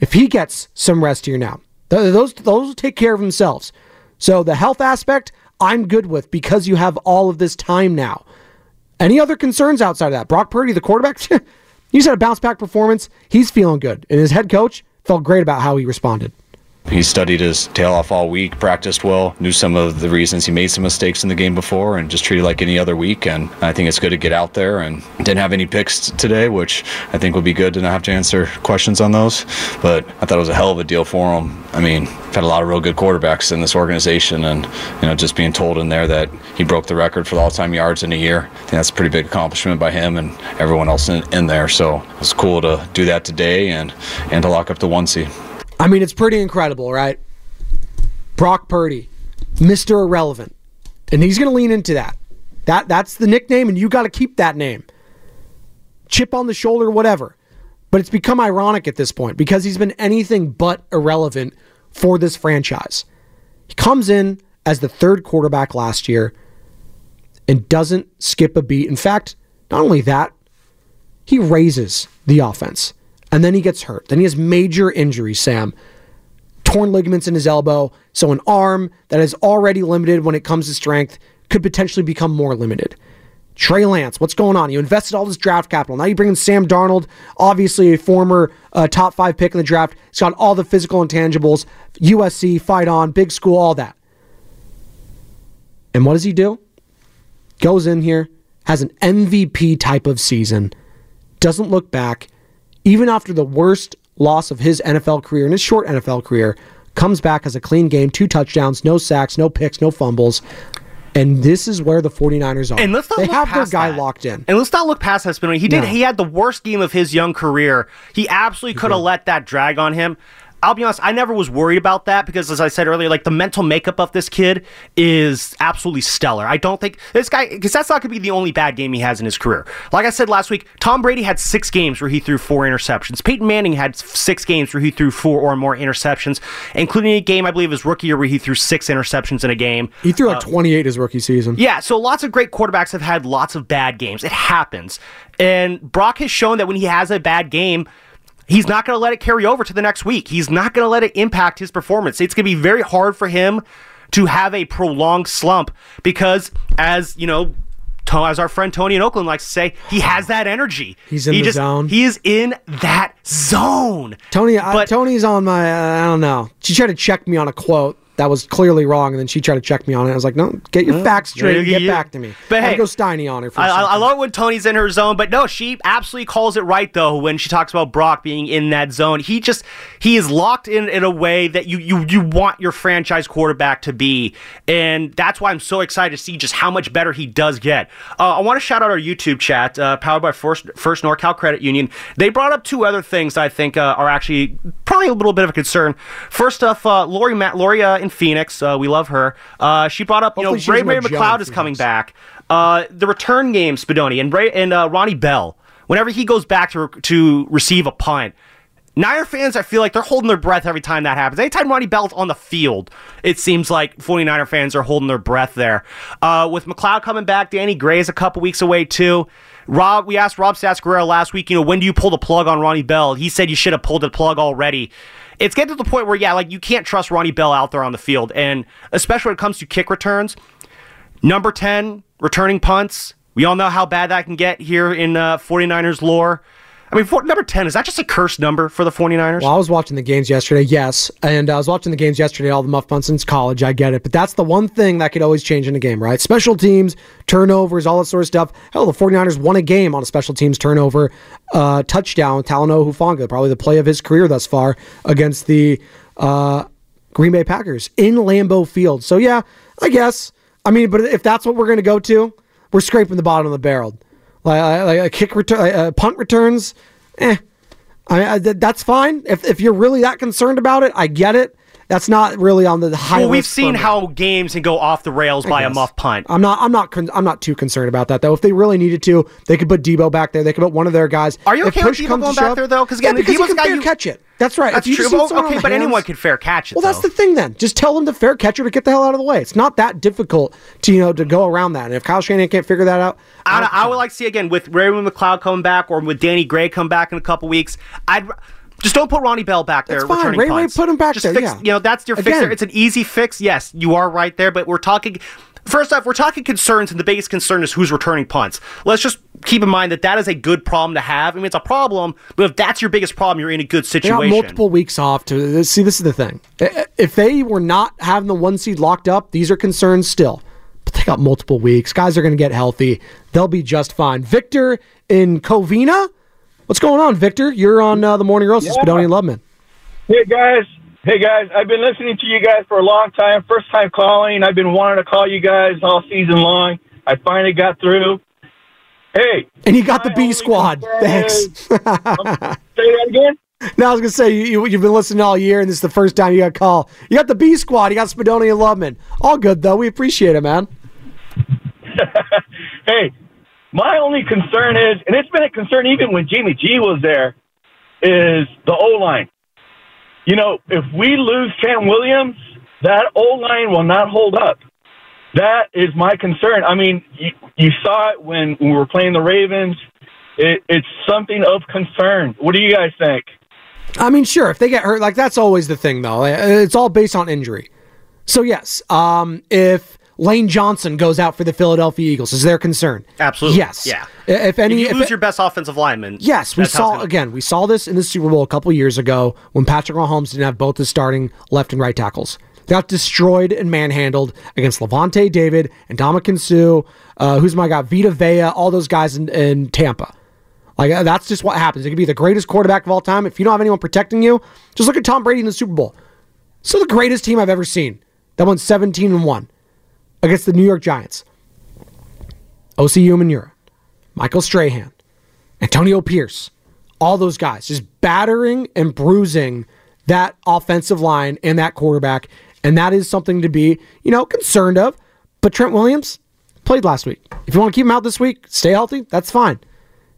[SPEAKER 2] If he gets some rest here now, those those will take care of themselves. So the health aspect, I'm good with because you have all of this time now. Any other concerns outside of that? Brock Purdy, the quarterback, [LAUGHS] he's had a bounce back performance. He's feeling good. And his head coach felt great about how he responded.
[SPEAKER 8] He studied his tail off all week, practiced well, knew some of the reasons he made some mistakes in the game before, and just treated like any other week. And I think it's good to get out there and didn't have any picks today, which I think would be good to not have to answer questions on those. But I thought it was a hell of a deal for him. I mean, we've had a lot of real good quarterbacks in this organization, and you know, just being told in there that he broke the record for the all-time yards in a year, I think that's a pretty big accomplishment by him and everyone else in, in there. So it's cool to do that today and and to lock up the one seed.
[SPEAKER 2] I mean, it's pretty incredible, right? Brock Purdy, Mr. Irrelevant. And he's going to lean into that. That that's the nickname and you got to keep that name. Chip on the shoulder whatever. But it's become ironic at this point because he's been anything but irrelevant for this franchise. He comes in as the third quarterback last year and doesn't skip a beat. In fact, not only that, he raises the offense and then he gets hurt. Then he has major injuries, Sam. torn ligaments in his elbow. So an arm that is already limited when it comes to strength could potentially become more limited. Trey Lance, what's going on? You invested all this draft capital. Now you bring in Sam Darnold, obviously a former uh, top five pick in the draft. He's got all the physical intangibles, USC, fight on, big school, all that. And what does he do? Goes in here, has an MVP type of season, doesn't look back, even after the worst loss of his NFL career, in his short NFL career, comes back as a clean game, two touchdowns, no sacks, no picks, no fumbles. And this is where the 49ers are.
[SPEAKER 3] And let's not
[SPEAKER 2] they
[SPEAKER 3] look
[SPEAKER 2] have their
[SPEAKER 3] past
[SPEAKER 2] guy
[SPEAKER 3] that.
[SPEAKER 2] locked in.
[SPEAKER 3] And let's not look past that. He did.
[SPEAKER 2] No.
[SPEAKER 3] He had the worst game of his young career. He absolutely could have let that drag on him. I'll be honest. I never was worried about that because, as I said earlier, like the mental makeup of this kid is absolutely stellar. I don't think this guy because that's not going to be the only bad game he has in his career. Like I said last week, Tom Brady had six games where he threw four interceptions. Peyton Manning had six games where he threw four or more interceptions, including a game I believe his rookie year where he threw six interceptions in a game.
[SPEAKER 2] He threw like uh, 28 his rookie season.
[SPEAKER 3] Yeah, so lots of great quarterbacks have had lots of bad games. It happens. And Brock has shown that when he has a bad game, he's not going to let it carry over to the next week. He's not going to let it impact his performance. It's going to be very hard for him to have a prolonged slump because, as you know, as our friend Tony in Oakland likes to say, he has that energy.
[SPEAKER 2] He's in
[SPEAKER 3] he
[SPEAKER 2] the zone.
[SPEAKER 3] He is in that zone.
[SPEAKER 2] Tony, I, Tony's on my. Uh, I don't know. She tried to check me on a quote that was clearly wrong, and then she tried to check me on it. I was like, no, get your facts straight. and get back to me.
[SPEAKER 3] But hey,
[SPEAKER 2] go Steiny on her. For a
[SPEAKER 3] I, I, love when Tony's in her zone, but no, she absolutely calls it right though when she talks about Brock being in that zone. He just he is locked in in a way that you you you want your franchise quarterback to be, and that's why I'm so excited to see just how much better he does get. Uh, I want to shout out our YouTube chat, uh, powered by First First NorCal Credit Union. They brought up two other things I think uh, are actually probably a little bit of a concern. First off, uh, Lori Matt Lori in Phoenix, uh, we love her. Uh, she brought up you
[SPEAKER 2] Hopefully
[SPEAKER 3] know Ray Ray
[SPEAKER 2] McCloud
[SPEAKER 3] is coming back. Uh, the return game, Spadoni and Ray and uh, Ronnie Bell. Whenever he goes back to to receive a punt, Niner fans, I feel like they're holding their breath every time that happens. Anytime Ronnie Bell's on the field, it seems like 49er fans are holding their breath there. Uh, with McCloud coming back, Danny Gray is a couple weeks away too. Rob, we asked Rob Satsguerrero last week, you know, when do you pull the plug on Ronnie Bell? He said you should have pulled the plug already. It's getting to the point where, yeah, like you can't trust Ronnie Bell out there on the field. And especially when it comes to kick returns, number 10, returning punts. We all know how bad that can get here in uh, 49ers lore. I mean, number 10, is that just a cursed number for the 49ers?
[SPEAKER 2] Well, I was watching the games yesterday, yes, and I was watching the games yesterday. All the muff since college, I get it, but that's the one thing that could always change in a game, right? Special teams, turnovers, all that sort of stuff. Hell, the 49ers won a game on a special teams turnover uh, touchdown. Talanoa Hufanga, probably the play of his career thus far against the uh, Green Bay Packers in Lambeau Field. So yeah, I guess. I mean, but if that's what we're going to go to, we're scraping the bottom of the barrel. Like, like a kick return, uh, punt returns, eh. I, I, that's fine. If, if you're really that concerned about it, I get it. That's not really on the high.
[SPEAKER 3] well, we've seen how games can go off the rails
[SPEAKER 2] I
[SPEAKER 3] by a muff punt.
[SPEAKER 2] I'm not. I'm not. Con- I'm not too concerned about that though. If they really needed to, they could put Deebo back there. They could put one of their guys.
[SPEAKER 3] Are you
[SPEAKER 2] If
[SPEAKER 3] okay with
[SPEAKER 2] Deebo to
[SPEAKER 3] going back there, though? 'Cause again,
[SPEAKER 2] yeah, because
[SPEAKER 3] Deebo's
[SPEAKER 2] he can fair
[SPEAKER 3] you-
[SPEAKER 2] catch it. That's right.
[SPEAKER 3] That's
[SPEAKER 2] If
[SPEAKER 3] true. Well, okay, but
[SPEAKER 2] the
[SPEAKER 3] anyone
[SPEAKER 2] hands-
[SPEAKER 3] could fair catch it.
[SPEAKER 2] Well, that's the thing then. Just tell them to fair catcher to get the hell out of the way. It's not that difficult to you know to go around that. And if Kyle Shanahan can't figure that out,
[SPEAKER 3] I, I would like to see again with Raymond McCloud coming back or with Danny Gray come back in a couple weeks. I'd just don't put Ronnie Bell back there.
[SPEAKER 2] That's fine. Ray Ray put him back
[SPEAKER 3] Just
[SPEAKER 2] there,
[SPEAKER 3] Fix,
[SPEAKER 2] yeah.
[SPEAKER 3] You know that's your fix.
[SPEAKER 2] Again.
[SPEAKER 3] There. It's an easy fix. Yes, you are right there. But we're talking. First off, we're talking concerns, and the biggest concern is who's returning punts. Let's just keep in mind that that is a good problem to have. I mean, it's a problem, but if that's your biggest problem, you're in a good
[SPEAKER 2] They
[SPEAKER 3] situation.
[SPEAKER 2] got multiple weeks off to see. This is the thing. If they were not having the one seed locked up, these are concerns still. But they got multiple weeks. Guys are going to get healthy. They'll be just fine. Victor in Covina, what's going on, Victor? You're on uh, the morning roast with
[SPEAKER 12] Yeah.
[SPEAKER 2] Spadoni and Lubman.
[SPEAKER 12] Hey guys, hey guys, I've been listening to you guys for a long time. First time calling. I've been wanting to call you guys all season long. I finally got through. Hey,
[SPEAKER 2] And you got the B squad. Thanks. [LAUGHS]
[SPEAKER 12] say that again. [LAUGHS]
[SPEAKER 2] Now I was gonna say you, you, you've been listening all year, and this is the first time you got a call. You got the B squad. You got Spadoni and Lubman. All good though. We appreciate it, man. [LAUGHS]
[SPEAKER 12] Hey, my only concern is, and it's been a concern even when Jimmy G was there, is the O line. You know, if we lose Trent Williams, that O line will not hold up. That is my concern. I mean, you, you saw it when we were playing the Ravens. It, it's something of concern. What do you guys think?
[SPEAKER 2] I mean, sure, if they get hurt, like that's always the thing, though. It's all based on injury. So yes, um, if Lane Johnson goes out for the Philadelphia Eagles, is there concern?
[SPEAKER 3] Absolutely.
[SPEAKER 2] Yes.
[SPEAKER 3] Yeah.
[SPEAKER 2] If any,
[SPEAKER 3] if you
[SPEAKER 2] if
[SPEAKER 3] your best offensive lineman,
[SPEAKER 2] Yes, we
[SPEAKER 3] that's how it's
[SPEAKER 2] saw again. We saw this in the Super Bowl a couple years ago when Patrick Mahomes didn't have both his starting left and right tackles. They got destroyed and manhandled against Lavonte David and Ndamukong Suh. Uh, who's my guy? Vita Vea. All those guys in, in Tampa. Like uh, that's just what happens. It could be the greatest quarterback of all time. If you don't have anyone protecting you, just look at Tom Brady in the Super Bowl. Still the greatest team I've ever seen. That went 17 and one against the New York Giants. Osi Umenyiora, Michael Strahan, Antonio Pierce, all those guys just battering and bruising that offensive line and that quarterback. And that is something to be, you know, concerned of. But Trent Williams played last week. If you want to keep him out this week, stay healthy, that's fine.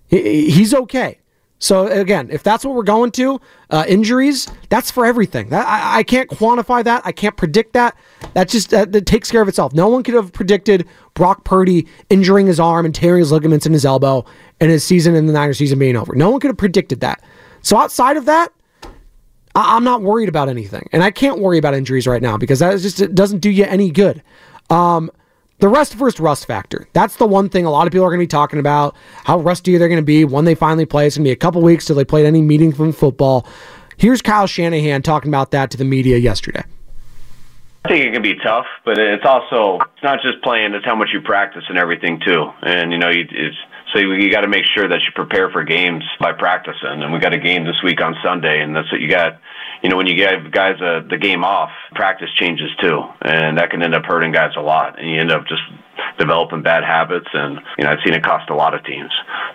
[SPEAKER 2] He's okay. So again, if that's what we're going to, uh, injuries, that's for everything. That, I, I can't quantify that. I can't predict that. That just that, that takes care of itself. No one could have predicted Brock Purdy injuring his arm and tearing his ligaments in his elbow and his season in the Niners season being over. No one could have predicted that. So outside of that, I- I'm not worried about anything, and I can't worry about injuries right now because that just it doesn't do you any good. Um, the rust first rust factor. That's the one thing a lot of people are going to be talking about. How rusty they're going to be when they finally play. It's going to be a couple weeks till they played any meaningful football. Here's Kyle Shanahan talking about that to the media yesterday.
[SPEAKER 11] I think it can be tough, but it's also it's not just playing; it's how much you practice and everything too. And you know, you, it's so you, you got to make sure that you prepare for games by practicing. And we got a game this week on Sunday, and that's what you got. You know, when you give guys uh, the game off, practice changes too, and that can end up hurting guys a lot, and you end up just developing bad habits. And you know, I've seen it cost a lot of teams.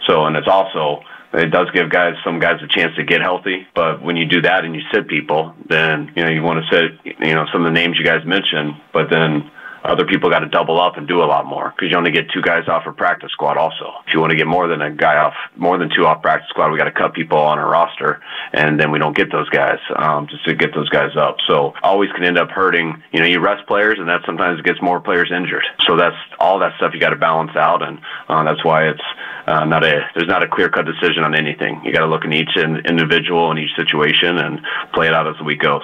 [SPEAKER 11] So, and it's also it does give guys some guys a chance to get healthy. But when you do that and you sit people, then you know you want to sit you know some of the names you guys mentioned, but then other people got to double up and do a lot more because you only get two guys off a practice squad. Also, if you want to get more than a guy off, more than two off practice squad, we got to cut people on our roster, and then we don't get those guys um, just to get those guys up. So always can end up hurting. You know, you rest players, and that sometimes gets more players injured. So that's all that stuff you got to balance out, and uh, that's why it's uh, not a there's not a clear cut decision on anything. You got to look in each individual and each situation and play it out as the week goes.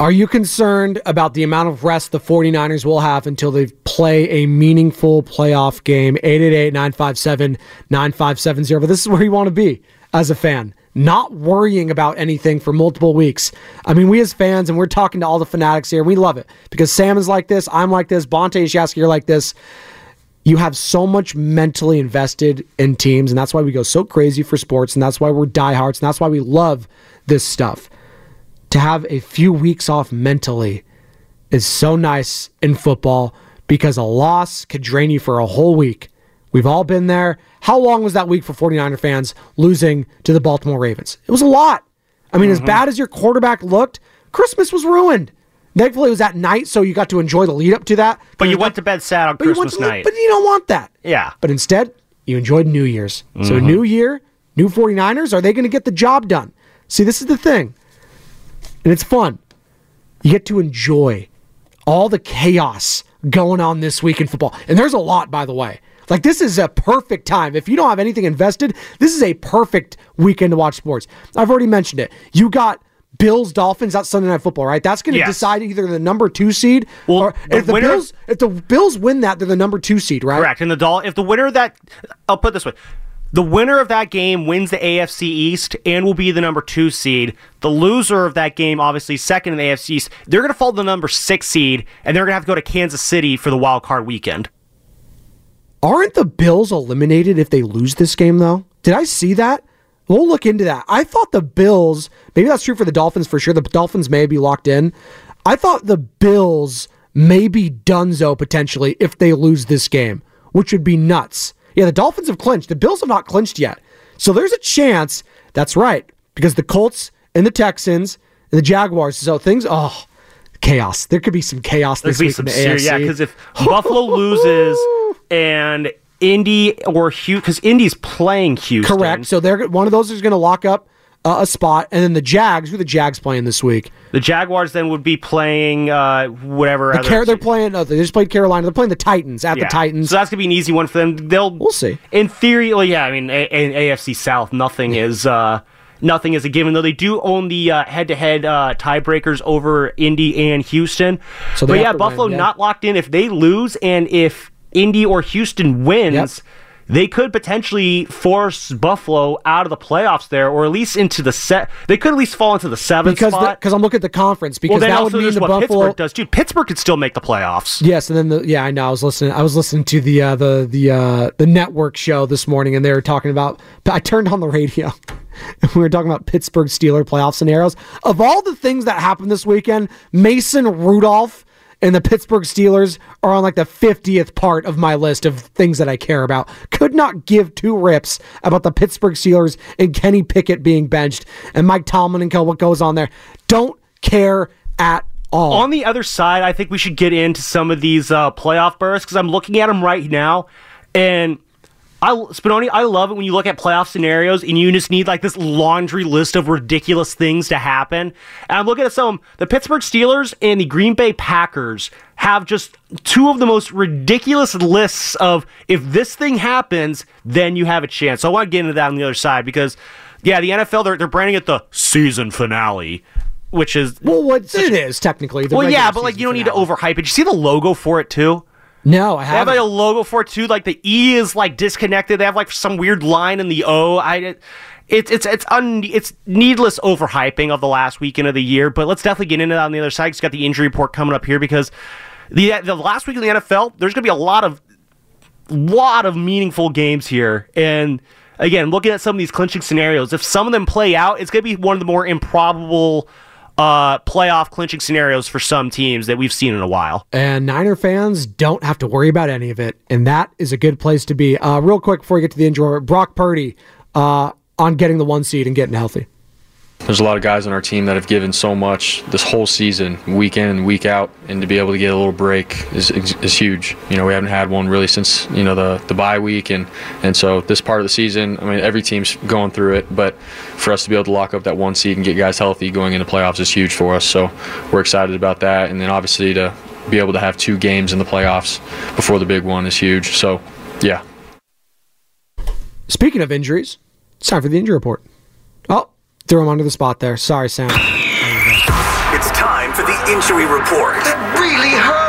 [SPEAKER 2] Are you concerned about the amount of rest the 49ers will have until they play a meaningful playoff game? 888-957-9570. But this is where you want to be as a fan. Not worrying about anything for multiple weeks. I mean, we as fans, and we're talking to all the fanatics here, we love it. Because Sam is like this, I'm like this, Bonta Shasky are like this. You have so much mentally invested in teams, and that's why we go so crazy for sports, and that's why we're diehards, and that's why we love this stuff to have a few weeks off mentally is so nice in football because a loss could drain you for a whole week. We've all been there. How long was that week for 49er fans losing to the Baltimore Ravens? It was a lot. I mean, as bad as your quarterback looked, Christmas was ruined. Thankfully, it was at night, so you got to enjoy the lead up to that.
[SPEAKER 3] But you went to bed sad on
[SPEAKER 2] But you
[SPEAKER 3] Christmas
[SPEAKER 2] to-
[SPEAKER 3] night.
[SPEAKER 2] But you don't want that.
[SPEAKER 3] yeah.
[SPEAKER 2] But instead, you enjoyed New Year's. So,
[SPEAKER 3] Mhm.
[SPEAKER 2] New Year, new 49ers, are they going to get the job done? See, this is the thing. And it's fun. You get to enjoy all the chaos going on this week in football. And there's a lot, by the way. Like, this is a perfect time. If you don't have anything invested, this is a perfect weekend to watch sports. I've already mentioned it. You got. Bills Dolphins that's Sunday night football, right? That's going to
[SPEAKER 3] Yes.
[SPEAKER 2] decide either the number two seed or if the
[SPEAKER 3] winner-
[SPEAKER 2] Bills if the Bills win that they're the number two seed, right?
[SPEAKER 3] Correct. And the Dol- if the winner that, I'll put it this way. The winner of that game wins the AFC East and will be the number two seed. The loser of that game, obviously second in the AFC East, they're going to fall to the number six seed, and they're going to have to go to Kansas City for the wild card weekend.
[SPEAKER 2] Aren't the Bills eliminated if they lose this game, though? Did I see that? We'll look into that. I thought the Bills, maybe that's true for the Dolphins for sure. The Dolphins may be locked in. I thought the Bills may be donezo potentially if they lose this game, which would be nuts. Yeah, the Dolphins have clinched. The Bills have not clinched yet. So there's a chance. That's right. Because the Colts and the Texans and the Jaguars. So things, oh, chaos. There could be some chaos
[SPEAKER 3] There'd
[SPEAKER 2] this
[SPEAKER 3] be
[SPEAKER 2] week
[SPEAKER 3] some
[SPEAKER 2] in the
[SPEAKER 3] serious,
[SPEAKER 2] AFC.
[SPEAKER 3] yeah. Because if Buffalo [LAUGHS] loses and Indy or Houston, because Indy's playing Houston,
[SPEAKER 2] Correct. So they're one of those is going to lock up uh, a spot, and then the Jags. Who are the Jags playing this week?
[SPEAKER 3] The Jaguars then would be playing uh, whatever.
[SPEAKER 2] The Car- they're playing. Uh, they just played Carolina. They're playing the Titans at
[SPEAKER 3] Yeah.
[SPEAKER 2] the Titans.
[SPEAKER 3] So that's gonna be an easy one for them. They'll. We'll
[SPEAKER 2] see.
[SPEAKER 3] In theory, well, yeah. I mean, a- a- AFC South, nothing is. uh nothing is a given. Though they do own the uh, head-to-head uh, tiebreakers over Indy and Houston.
[SPEAKER 2] So
[SPEAKER 3] but yeah, Buffalo
[SPEAKER 2] win, yeah.
[SPEAKER 3] not locked in. If they lose and if Indy or Houston wins. They could potentially force Buffalo out of the playoffs there, or at least into the set. They could at least fall into the seventh
[SPEAKER 2] because
[SPEAKER 3] spot.
[SPEAKER 2] because I'm looking at the conference because
[SPEAKER 3] well,
[SPEAKER 2] that would mean the
[SPEAKER 3] what
[SPEAKER 2] Buffalo.
[SPEAKER 3] Pittsburgh does too. Pittsburgh could still make the playoffs.
[SPEAKER 2] Yes, and then the yeah, I know. I was listening. I was listening to the uh, the the uh, the network show this morning, and they were talking about. I turned on the radio, and [LAUGHS] we were talking about Pittsburgh Steeler playoff scenarios. Of all the things that happened this weekend, Mason Rudolph and the Pittsburgh Steelers are on like the 50th part of my list of things that I care about. Could not give two rips about the Pittsburgh Steelers and Kenny Pickett being benched and Mike Tomlin and what goes on there. Don't care at all.
[SPEAKER 3] On the other side, I think we should get into some of these uh, playoff berths because I'm looking at them right now, and I Spadoni, I love it when you look at playoff scenarios and you just need like this laundry list of ridiculous things to happen. And I'm looking at some the Pittsburgh Steelers and the Green Bay Packers have just two of the most ridiculous lists of if this thing happens, then you have a chance. So I want to get into that on the other side because yeah, the NFL they're they're branding it the season finale. Which is
[SPEAKER 2] well, what it is technically. The
[SPEAKER 3] well, yeah, but like you don't need to overhype it. Did you see the logo for it too?
[SPEAKER 2] No, I
[SPEAKER 3] They have like a logo for it too. Like the E is like disconnected. They have like some weird line in the O. I it's it's it's un, it's needless overhyping of the last weekend of the year. But let's definitely get into that on the other side. It's got the injury report coming up here because the the last week of the NFL, there's gonna be a lot of lot of meaningful games here. And again, looking at some of these clinching scenarios, if some of them play out, it's gonna be one of the more improbable uh, playoff clinching scenarios for some teams that we've seen in a while.
[SPEAKER 2] And Niner fans don't have to worry about any of it, and that is a good place to be. Uh, real quick before we get to the injury, Brock Purdy uh, on getting the one seed and getting healthy.
[SPEAKER 5] There's a lot of guys on our team that have given so much this whole season, week in and week out, and to be able to get a little break is, is, is huge. You know, we haven't had one really since you know the the bye week, and and so this part of the season, I mean, every team's going through it, but for us to be able to lock up that one seed and get guys healthy going into playoffs is huge for us. So we're excited about that, and then obviously to be able to have two games in the playoffs before the big one is huge. So, yeah.
[SPEAKER 2] Speaking of injuries, it's time for the injury report. Oh, threw him under the spot there. Sorry, Sam.
[SPEAKER 7] It's time for the injury report. It really hurt.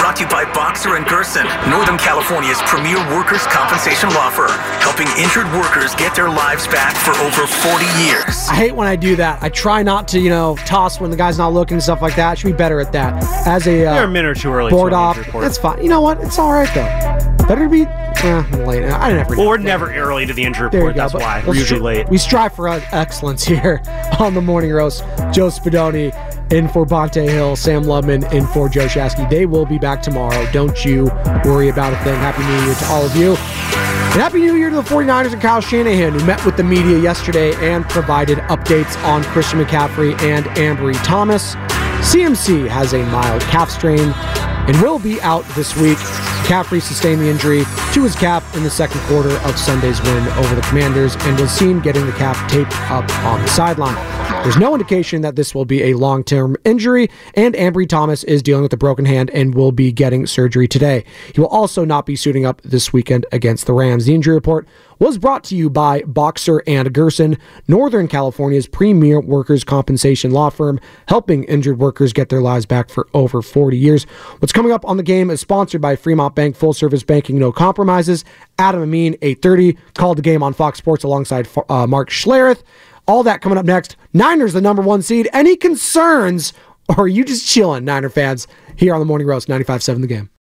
[SPEAKER 7] Brought to you by Boxer and Gerson, Northern California's premier workers' compensation law firm, helping injured workers get their lives back for over 40 years.
[SPEAKER 2] I hate when I do that. I try not to, you know, toss when the guy's not looking and stuff like that. I should be better at that. As a uh,
[SPEAKER 3] You're a minute or two early.
[SPEAKER 2] board
[SPEAKER 3] to an
[SPEAKER 2] op,
[SPEAKER 3] injury
[SPEAKER 2] that's fine. You know what? It's all right though. Better to be eh, late. I never.
[SPEAKER 3] Well, we're never early to the injury report. That's
[SPEAKER 2] But
[SPEAKER 3] why we're usually late.
[SPEAKER 2] We strive for excellence here [LAUGHS] on the morning roast. Joe Spadoni in for Bonta Hill, Sam Lubman in for Joe Shasky. They will be back tomorrow. Don't you worry about a thing. Happy New Year to all of you. And Happy New Year to the 49ers and Kyle Shanahan, who met with the media yesterday and provided updates on Christian McCaffrey and Ambry Thomas. CMC has a mild calf strain and will be out this week. McCaffrey sustained the injury to his calf in the second quarter of Sunday's win over the Commanders and was seen getting the calf taped up on the sideline. There's no indication that this will be a long term injury, and Ambry Thomas is dealing with a broken hand and will be getting surgery today. He will also not be suiting up this weekend against the Rams. The injury report was brought to you by Boxer and Gerson, Northern California's premier workers' compensation law firm, helping injured workers get their lives back for over 40 years. What's coming up on the game is sponsored by Fremont Bank, full service banking, no compromises. Adam Amin, 830, called the game on Fox Sports alongside uh, Mark Schlereth. All that coming up next. Niners, the number one seed. Any concerns, or are you just chilling, Niner fans, here on the Morning Roast, 95.7 The Game?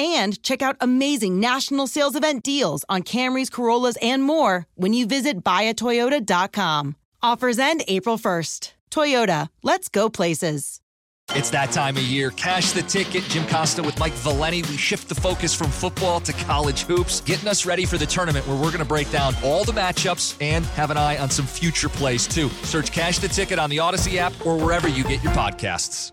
[SPEAKER 13] and check out amazing national sales event deals on Camrys, Corollas, and more when you visit buyatoyota.com. Offers end April 1st. Toyota, let's go places.
[SPEAKER 1] It's that time of year. Cash the ticket. Jim Costa with Mike Valenti. We shift the focus from football to college hoops, getting us ready for the tournament where we're going to break down all the matchups and have an eye on some future plays too. Search Cash the Ticket on the Odyssey app or wherever you get your podcasts.